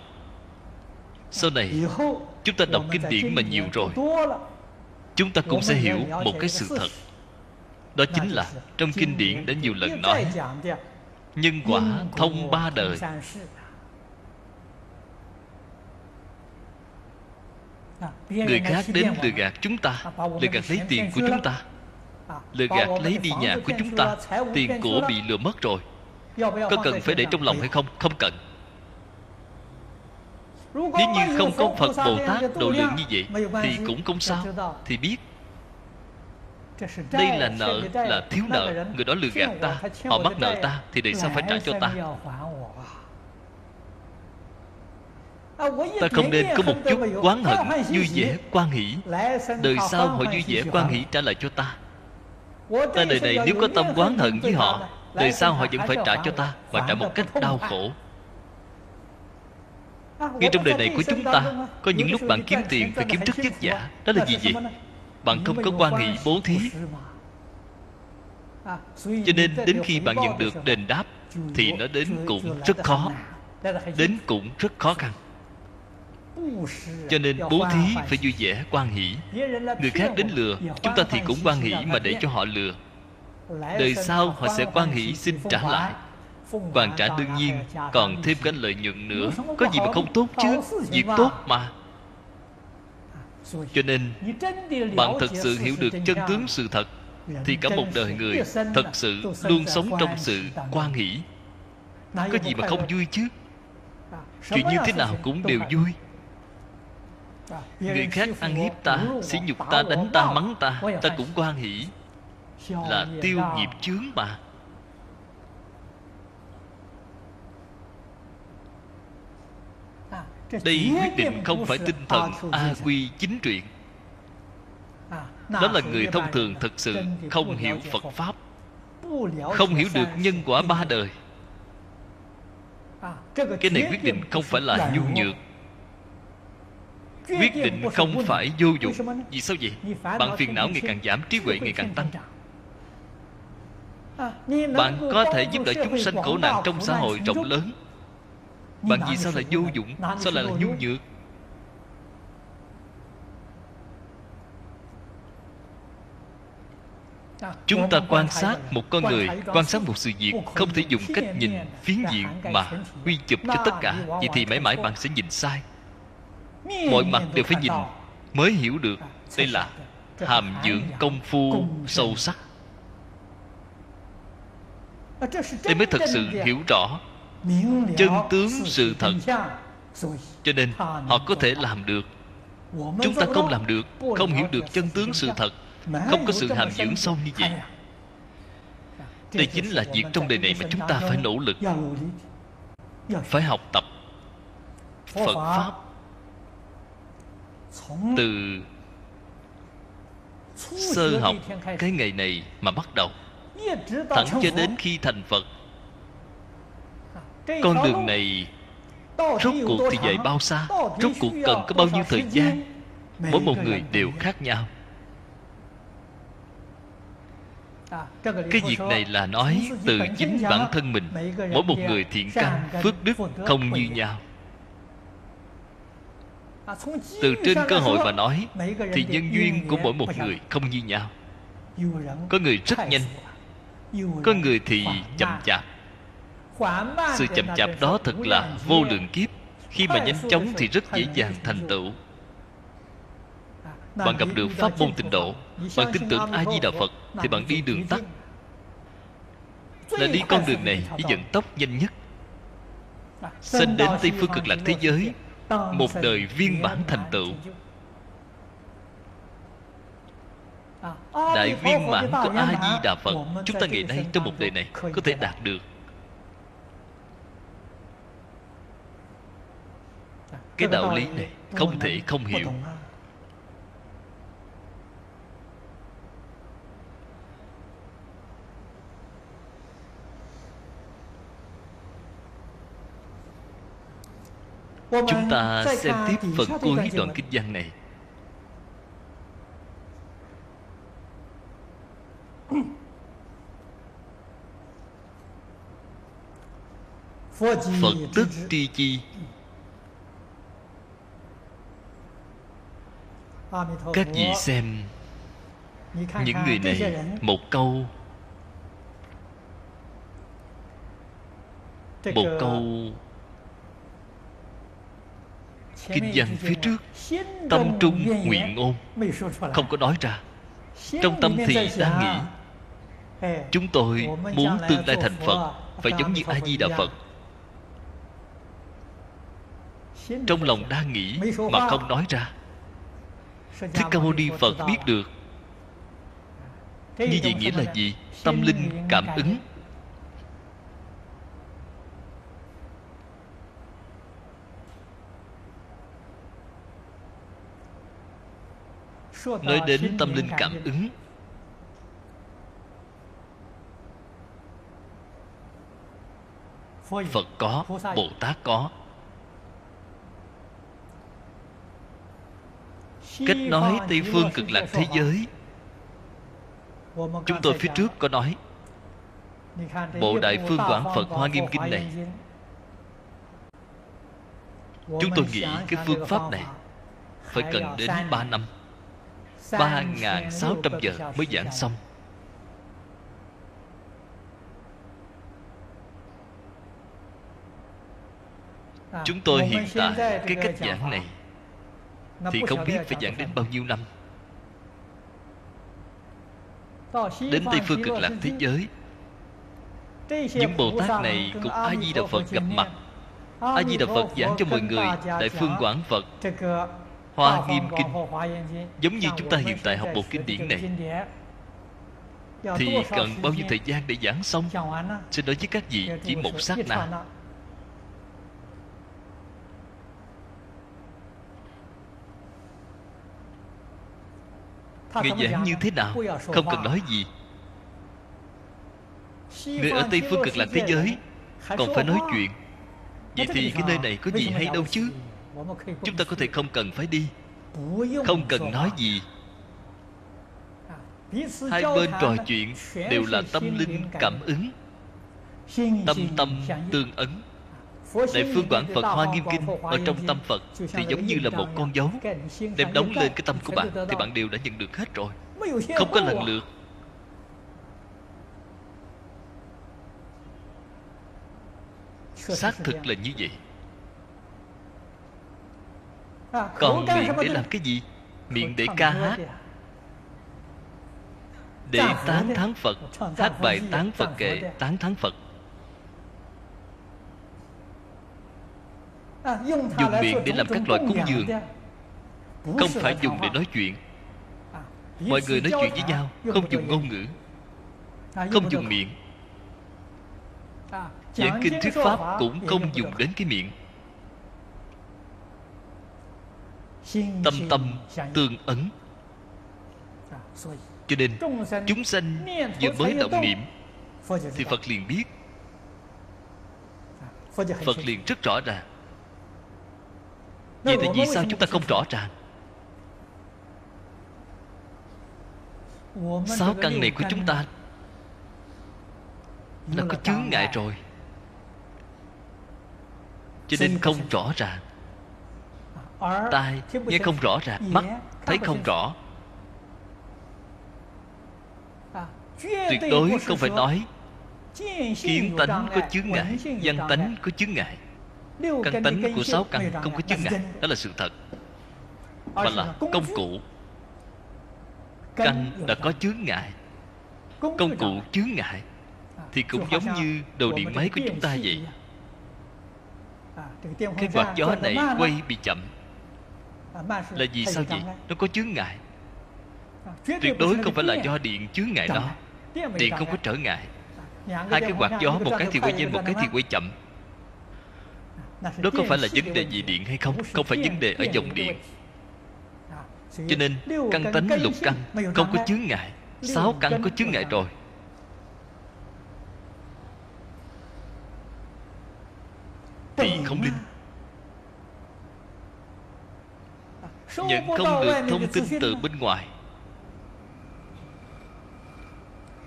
Sau này chúng ta đọc kinh điển mà nhiều rồi. chúng ta cũng sẽ hiểu một cái sự thật. Đó chính là trong kinh điển đã nhiều lần nói nhân quả thông ba đời. người khác đến lừa gạt chúng ta lừa gạt lấy tiền của chúng ta lừa gạt lấy đi nhà của chúng ta tiền của bị lừa mất rồi có cần phải để trong lòng hay không? Không cần. Nếu như không có phật bồ tát độ lượng như vậy thì cũng không sao. thì biết đây là nợ là thiếu nợ người đó lừa gạt ta họ mắc nợ ta thì đời sau phải trả cho ta? ta không nên có một chút oán hận vui vẻ quan hỷ. Đời sau họ vui vẻ quan hỷ trả lại cho ta. Ta đời này nếu có tâm oán hận với họ đời sau họ vẫn phải trả cho ta và trả một cách đau khổ? Ngay trong đời này của chúng ta có những lúc bạn kiếm tiền phải kiếm rất vất vả đó là gì vậy? bạn không có quan hệ bố thí. cho nên đến khi bạn nhận được đền đáp thì nó đến cũng rất khó. đến cũng rất khó khăn. Cho nên bố thí phải vui vẻ quan hỷ. Người khác đến lừa chúng ta thì cũng quan hỷ mà để cho họ lừa đời sau họ sẽ quan hỷ xin trả lại. Hoàn trả đương nhiên còn thêm cái lợi nhuận nữa. Có gì mà không tốt chứ? Việc tốt mà. Cho nên bạn thật sự hiểu được chân tướng sự thật thì cả một đời người thật sự luôn sống trong sự quan hỷ. Có gì mà không vui chứ? Chuyện như thế nào cũng đều vui. Người khác ăn hiếp ta sỉ nhục ta đánh ta mắng ta ta cũng quan hỷ là tiêu nghiệp chướng mà đây quyết định không phải tinh thần a quy chính truyện. Đó là người thông thường thật sự không hiểu phật pháp không hiểu được nhân quả ba đời. Cái này quyết định không phải là nhu nhược. Quyết định không phải vô dụng. vì sao vậy? Bạn phiền não ngày càng giảm trí huệ ngày càng tăng bạn có thể giúp đỡ chúng sanh khổ nạn trong xã hội rộng lớn. Bạn vì sao là vô dụng? sao lại là nhu nhược? Chúng ta quan sát một con người quan sát một sự việc không thể dùng cách nhìn phiến diện mà quy chụp cho tất cả. vậy thì mãi mãi bạn sẽ nhìn sai. Mọi mặt đều phải nhìn mới hiểu được. Đây là hàm dưỡng công phu sâu sắc đây mới thật sự hiểu rõ chân tướng sự thật. cho nên họ có thể làm được. Chúng ta không làm được không hiểu được chân tướng sự thật. Không có sự hàm dưỡng sâu như vậy. đây chính là việc trong đời này mà chúng ta phải nỗ lực. Phải học tập phật pháp từ sơ học cái ngày này mà bắt đầu thẳng cho đến khi thành phật. Con đường này rốt cuộc thì dạy bao xa rốt cuộc cần có bao nhiêu thời gian? Mỗi một người đều khác nhau. Cái việc này là nói từ chính bản thân mình. mỗi một người thiện căn phước đức không như nhau. Từ trên cơ hội mà nói thì nhân duyên của mỗi một người không như nhau. Có người rất nhanh có người thì chậm chạp. sự chậm chạp. đó thật là vô lượng kiếp. Khi mà nhanh chóng thì rất dễ dàng thành tựu. Bạn gặp được pháp môn tịnh độ bạn tin tưởng a di đà phật thì bạn đi đường tắt. Là đi con đường này với vận tốc nhanh nhất. Sinh đến tây phương cực lạc thế giới. một đời viên bản thành tựu Đại viên mãn của A-di-đà Phật Chúng ta ngày nay trong một đời này Có thể đạt được. Cái đạo lý này không thể không hiểu. Chúng ta xem tiếp phần cuối đoạn kinh văn này. Phật tức tri chi. Các vị xem những người này một câu. Một câu kinh văn phía trước tâm trung nguyện ôn, không có nói ra. Trong tâm thì đang nghĩ chúng tôi muốn tương lai thành phật phải giống như a di đà phật. Trong lòng đang nghĩ mà không nói ra. Thích ca mâu ni phật biết được như vậy nghĩa là gì? tâm linh cảm ứng. nói đến tâm linh cảm ứng phật có bồ tát có. Cách nói tây phương cực lạc thế giới. Chúng tôi phía trước có nói bộ đại phương quảng phật hoa nghiêm kinh này. Chúng tôi nghĩ cái phương pháp này phải cần đến 3 năm. 3.600 giờ mới giảng xong Chúng tôi hiện tại Cái cách giảng này. Thì không biết phải giảng đến bao nhiêu năm. Đến Tây Phương cực lạc thế giới. Những Bồ Tát này cùng A-di-đà Phật gặp mặt. A-di-đà Phật giảng cho mọi người Đại Phương Quảng Phật. Hoa Nghiêm Kinh. Giống như chúng ta hiện tại học bộ kinh điển này. Thì cần bao nhiêu thời gian để giảng xong? Xin nói với các vị chỉ một sát na Người giảng như thế nào? Không cần nói gì. Người ở Tây Phương cực lạc thế giới Còn phải nói chuyện. Vậy thì cái nơi này có gì hay đâu chứ? Chúng ta có thể không cần phải đi. Không cần nói gì. Hai bên trò chuyện Đều là tâm linh cảm ứng Tâm tâm tương ấn Đại phương Quảng Phật Hoa Nghiêm Kinh Ở trong tâm Phật Thì giống như là một con dấu. Đem đóng lên cái tâm của bạn Thì bạn đều đã nhận được hết rồi. Không có lần lượt. Xác thực là như vậy. Còn miệng để làm cái gì? Miệng để ca hát. Để tán thán Phật Hát bài tán Phật kệ Tán thán Phật Dùng miệng để làm các loại cúng dường. Không phải dùng để nói chuyện. Mọi người nói chuyện với nhau Không dùng ngôn ngữ. Không dùng miệng. Giảng kinh thuyết pháp cũng không dùng đến cái miệng. Tâm tâm tương ấn. Cho nên Chúng sanh vừa mới động niệm Thì Phật liền biết. Phật liền rất rõ ràng Vậy thì vì sao chúng ta không rõ ràng? Sáu căn này của chúng ta Nó có chướng ngại rồi. Cho nên không rõ ràng. Tai nghe không rõ ràng Mắt thấy không rõ. Tuyệt đối không phải nói. Kiến tánh có chướng ngại Văn tánh có chướng ngại Căn tánh của sáu căn không có chướng ngại Đó là sự thật. Mà là công cụ. Căn đã có chướng ngại. Công cụ chướng ngại Thì cũng giống như đồ điện máy của chúng ta vậy. Cái quạt gió này quay bị chậm Là vì sao vậy? Nó có chướng ngại. Tuyệt đối không phải là do điện chướng ngại đó Điện không có trở ngại. Hai cái quạt gió Một cái thì quay nhanh Một cái thì quay chậm đó có phải là vấn đề gì điện hay không? không phải vấn đề ở dòng điện. cho nên căn tánh lục căn không có chướng ngại. Sáu căn có chướng ngại rồi. Thì không linh. Nhận không được thông tin từ bên ngoài.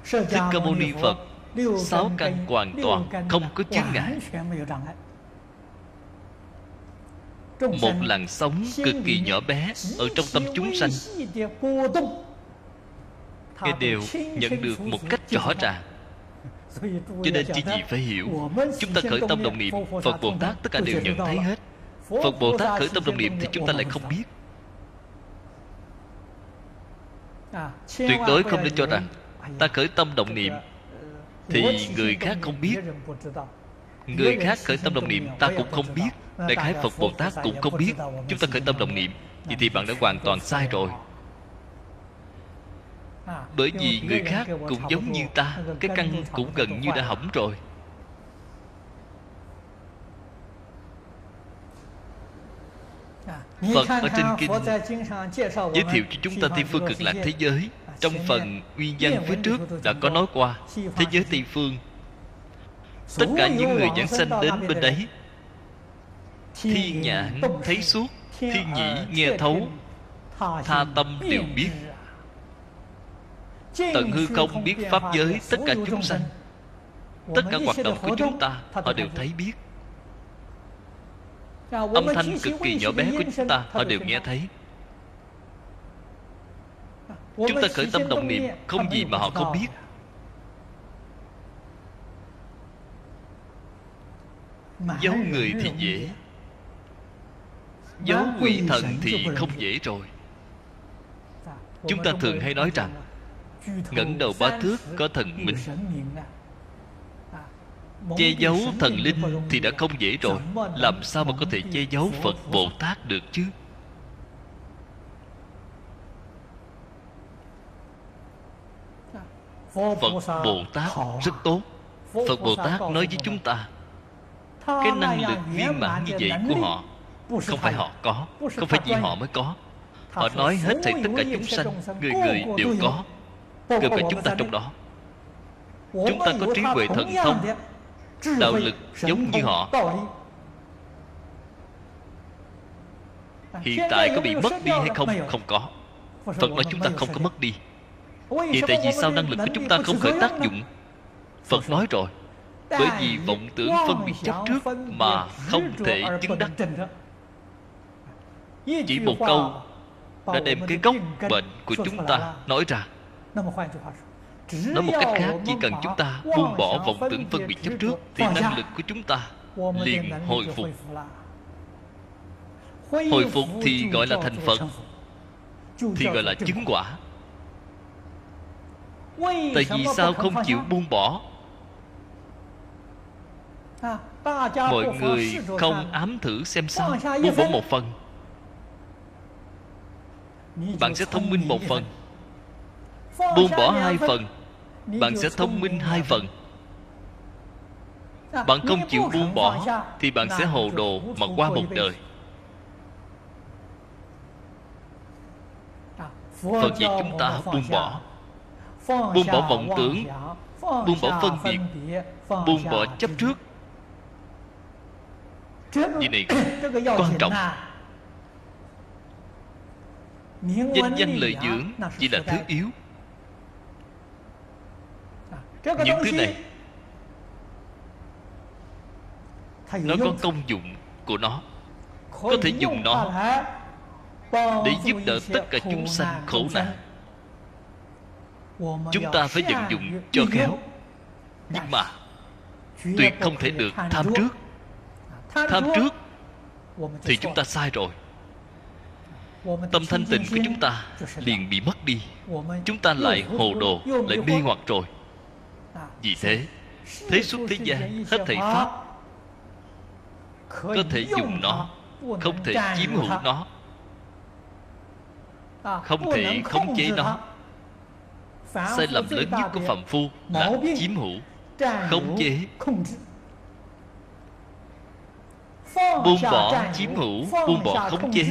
Thích ca mâu ni phật sáu căn hoàn toàn không có chướng ngại một làn sóng cực kỳ nhỏ bé ở trong tâm chúng sanh. nghe đều nhận được một cách rõ ràng. Cho nên chỉ gì phải hiểu chúng ta khởi tâm đồng niệm phật bồ tát tất cả đều nhận thấy hết. Phật bồ tát khởi tâm đồng niệm thì chúng ta lại không biết. Tuyệt đối không nên cho rằng ta khởi tâm động niệm thì người khác không biết người khác khởi tâm đồng niệm, ta cũng không biết. Đại khái phật bồ tát cũng không biết, chúng ta khởi tâm đồng niệm. Vậy thì bạn đã hoàn toàn sai rồi. Bởi vì người khác cũng giống như ta, cái căn cũng gần như đã hỏng rồi. Phật ở trên kinh giới thiệu cho chúng ta Tây Phương cực lạc thế giới. Trong phần nguyên văn phía trước đã có nói qua, Thế giới Tây Phương Tất cả những người giảng sanh đến bên đấy. Thiên nhãn thấy suốt Thiên nhĩ nghe thấu Tha tâm đều biết. Tận hư không biết Pháp giới tất cả chúng sanh. Tất cả hoạt động của chúng ta Họ đều thấy biết. Âm thanh cực kỳ nhỏ bé của chúng ta Họ đều nghe thấy. Chúng ta khởi tâm động niệm Không gì mà họ không biết Giấu người thì dễ. Giấu quỷ thần thì không dễ rồi. Chúng ta thường hay nói rằng ngẩng đầu ba thước có thần minh. che giấu thần linh thì đã không dễ rồi. Làm sao mà có thể che giấu phật bồ tát được chứ? Phật bồ tát rất tốt. Phật bồ tát nói với chúng ta cái năng lực viên mãn như vậy của họ không phải họ có không phải chỉ họ mới có. Họ nói hết thảy tất cả chúng sanh người người đều có. gồm cả chúng ta trong đó. Chúng ta có trí huệ thần thông đạo lực giống như họ. hiện tại có bị mất đi hay không? không có. Phật nói chúng ta không có mất đi. Vậy tại vì sao năng lực của chúng ta không khởi tác dụng? Phật nói rồi bởi vì vọng tưởng phân biệt chấp trước mà không thể chứng đắc. chỉ một câu đã đem cái gốc bệnh của chúng ta nói ra. Nói một cách khác Chỉ cần chúng ta buông bỏ vọng tưởng phân biệt chấp trước Thì năng lực của chúng ta liền hồi phục. Hồi phục thì gọi là thành Phật. Thì gọi là chứng quả Tại vì sao không chịu buông bỏ Mọi người không ám thử xem sao. Buông bỏ một phần. Bạn sẽ thông minh một phần. Buông bỏ hai phần. Bạn sẽ thông minh hai phần. Bạn không chịu buông bỏ thì bạn sẽ hồ đồ mà qua một đời. Phật dạy chúng ta buông bỏ. Buông bỏ vọng tưởng. buông bỏ phân biệt. buông bỏ chấp trước Việc này quan trọng. Danh danh lợi dưỡng Chỉ là thứ yếu. Những thứ này nó có công dụng của nó. Có thể dùng nó để giúp đỡ tất cả chúng sanh khổ nạn. chúng ta phải vận dụng cho khéo. Nhưng mà tuyệt không thể được tham trước tham trước thì chúng ta sai rồi. Tâm thanh tịnh của chúng ta liền bị mất đi. Chúng ta lại hồ đồ lại mê hoặc rồi. Vì thế Thế xuất thế gian Hết thảy Pháp Có thể dùng nó Không thể chiếm hữu nó Không thể khống chế nó. Sai lầm lớn nhất của phạm phu Là chiếm hữu Khống chế buông bỏ chiếm hữu buông bỏ khống chế.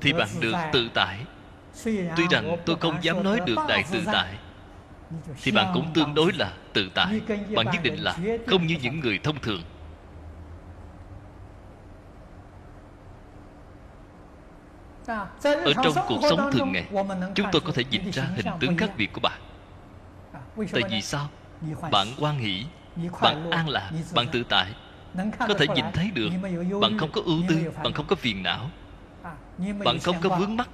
thì bạn được tự tại. Tuy rằng tôi không dám nói được đại tự tại. thì bạn cũng tương đối là tự tại. bạn nhất định là không như những người thông thường. Ở trong cuộc sống thường ngày chúng tôi có thể nhìn ra hình tướng khác biệt của bạn. Tại vì sao? bạn quan hỷ bạn an lạc bạn tự tại có thể nhìn thấy được bạn không có ưu tư bạn không có phiền não. Bạn không có vướng mắc.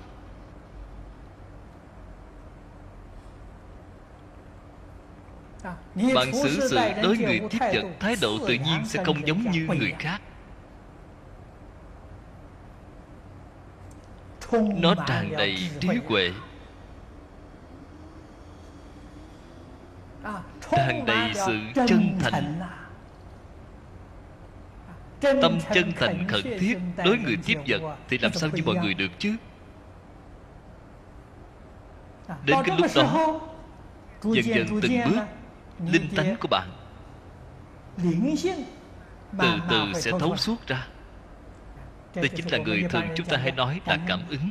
Bạn xử sự đối người tiếp vật thái độ tự nhiên sẽ không giống như người khác. Nó tràn đầy trí huệ. Tràn đầy sự chân thành tâm chân thành khẩn thiết đối người tiếp vật thì làm sao như mọi người được chứ? Đến cái lúc đó dần dần từng bước linh tánh của bạn. Từ từ sẽ thấu suốt ra. Đây chính là người thường chúng ta hay nói là cảm ứng.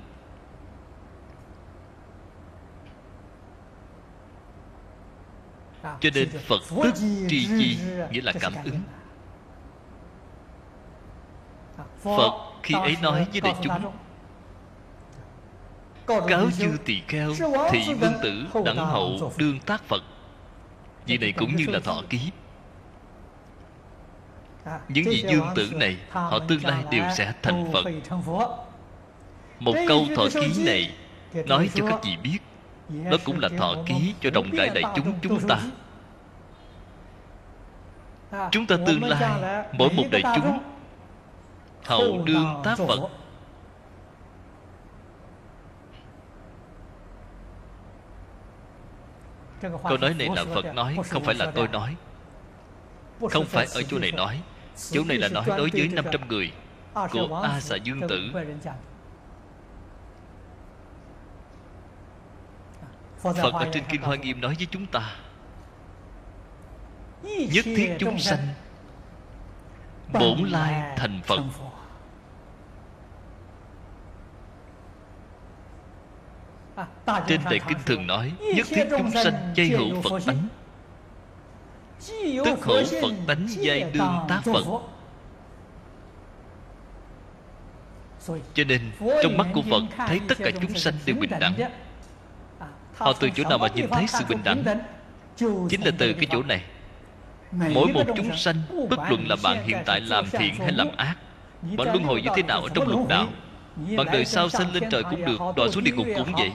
Cho nên phật tức tri chi nghĩa là cảm ứng phật khi ấy nói với đại chúng cáo chư tỳ kheo thị vương tử đẳng hậu đương tác phật. Vì này cũng như là thọ ký. Những vị dương tử này họ tương lai đều sẽ thành phật. một câu thọ ký này nói cho các vị biết. Nó cũng là thọ ký cho rộng rãi đại chúng chúng ta. chúng ta tương lai mỗi một đại chúng hầu đương tác phật. câu nói này là phật nói không phải là tôi nói. Không phải ở chỗ này nói. Chỗ này là nói đối với 500 người. Của a xà dương tử. phật ở trên kinh hoa nghiêm nói với chúng ta nhất thiết chúng sanh bổn lai thành phật trên đại kinh thường nói nhất thiết chúng sanh chay hữu phật tánh. Tức hữu phật tánh giai đương tác phật. Cho nên trong mắt của phật thấy tất cả chúng sanh đều bình đẳng. Họ từ chỗ nào mà nhìn thấy sự bình đẳng? Chính là từ cái chỗ này. Mỗi một chúng sanh bất luận là bạn hiện tại làm thiện hay làm ác bạn luân hồi như thế nào ở trong lục đạo? Bạn đời sau sinh lên trời cũng được đọa xuống địa ngục cũng vậy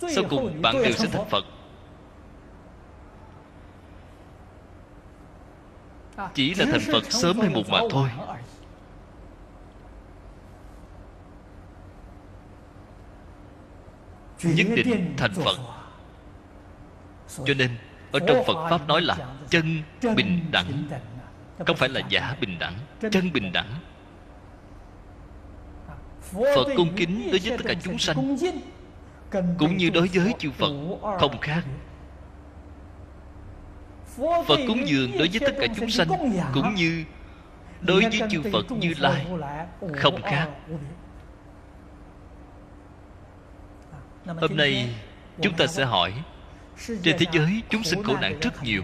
sau cùng bạn đều sẽ thành phật chỉ là thành phật sớm hay muộn mà thôi。nhất định thành phật。cho nên ở trong phật pháp nói là chân bình đẳng không phải là giả bình đẳng chân bình đẳng。phật cung kính đối với tất cả chúng sanh cũng như đối với chư phật không khác. Phật cúng dường đối với tất cả chúng sanh cũng như đối với chư phật như lai không khác. hôm nay chúng ta sẽ hỏi trên thế giới chúng sinh khổ nạn rất nhiều.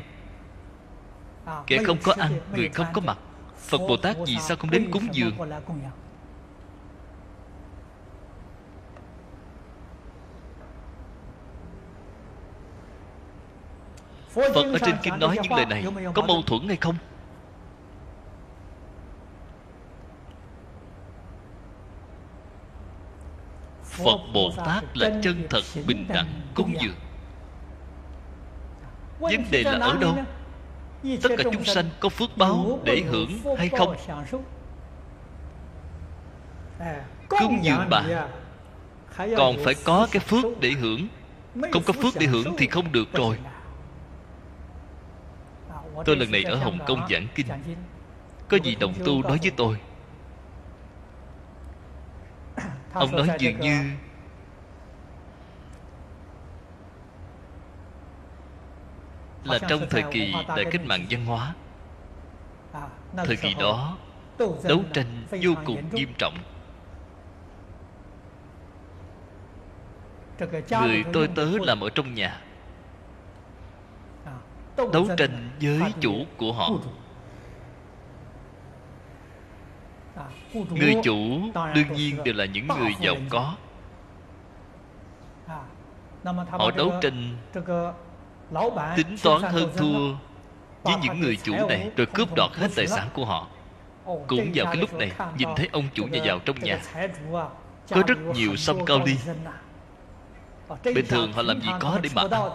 kẻ không có ăn người không có mặt phật bồ tát vì sao? không đến cúng dường phật ở trên kinh nói những lời này có mâu thuẫn hay không? Phật bồ tát là chân thật bình đẳng cúng dường. vấn đề là ở đâu? tất cả chúng sanh có phước báo để hưởng hay không? Cúng dường bạn còn phải có cái phước để hưởng. Không có phước để hưởng thì không được rồi tôi lần này ở hồng kông giảng kinh. Có gì đồng tu nói với tôi? Ông nói dường như là trong thời kỳ đại cách mạng văn hóa. Thời kỳ đó, đấu tranh vô cùng nghiêm trọng. Người tôi tớ làm ở trong nhà đấu tranh với chủ của họ. người chủ đương nhiên đều là những người giàu có. họ đấu tranh tính toán hơn thua với những người chủ này rồi cướp đoạt hết tài sản của họ. Cũng vào cái lúc này nhìn thấy ông chủ nhà giàu trong nhà. có rất nhiều sâm cao ly. bình thường họ làm gì có để mà ăn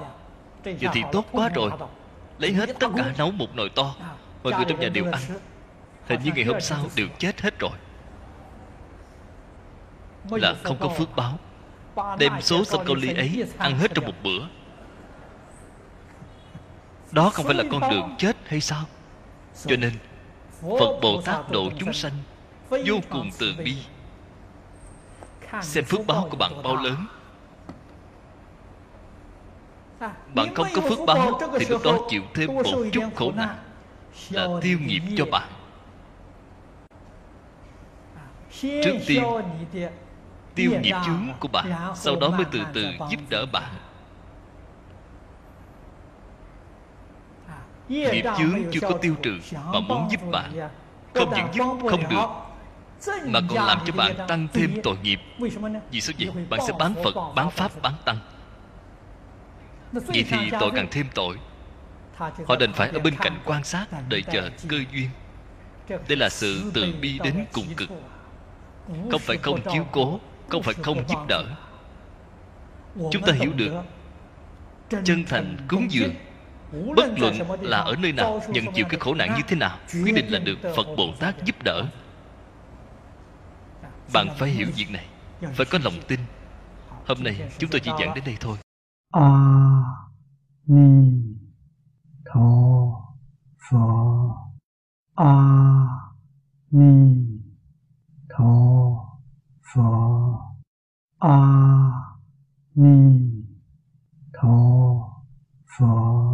giờ thì tốt quá rồi lấy hết tất cả nấu một nồi to. Mọi người trong nhà đều ăn. hình như ngày hôm sau đều chết hết rồi. Là không có phước báo. đem số sâm cao ly ấy ăn hết trong một bữa. Đó không phải là con đường chết hay sao? Cho nên phật bồ tát độ chúng sanh vô cùng từ bi. Xem phước báo của bạn bao lớn bạn không có phước báo thì lúc đó chịu thêm một chút khổ nạn là tiêu nghiệp cho bạn. Trước tiên tiêu nghiệp chướng của bạn sau đó mới từ từ giúp đỡ bạn. nghiệp chướng chưa có tiêu trừ mà muốn giúp bạn. không những giúp không được mà còn làm cho bạn tăng thêm tội nghiệp. Vì sao vậy? Bạn sẽ bán phật bán pháp bán tăng vậy thì tội càng thêm tội. Họ đành phải ở bên cạnh quan sát đợi chờ cơ duyên. Đây là sự từ bi đến cùng cực. không phải không chiếu cố không phải không giúp đỡ. chúng ta hiểu được. chân thành cúng dường. Bất luận là ở nơi nào nhận chịu cái khổ nạn như thế nào quyết định là được phật bồ tát giúp đỡ. Bạn phải hiểu việc này. Phải có lòng tin. Hôm nay chúng tôi chỉ giảng đến đây thôi 阿弥陀佛。阿弥陀佛。阿弥陀佛。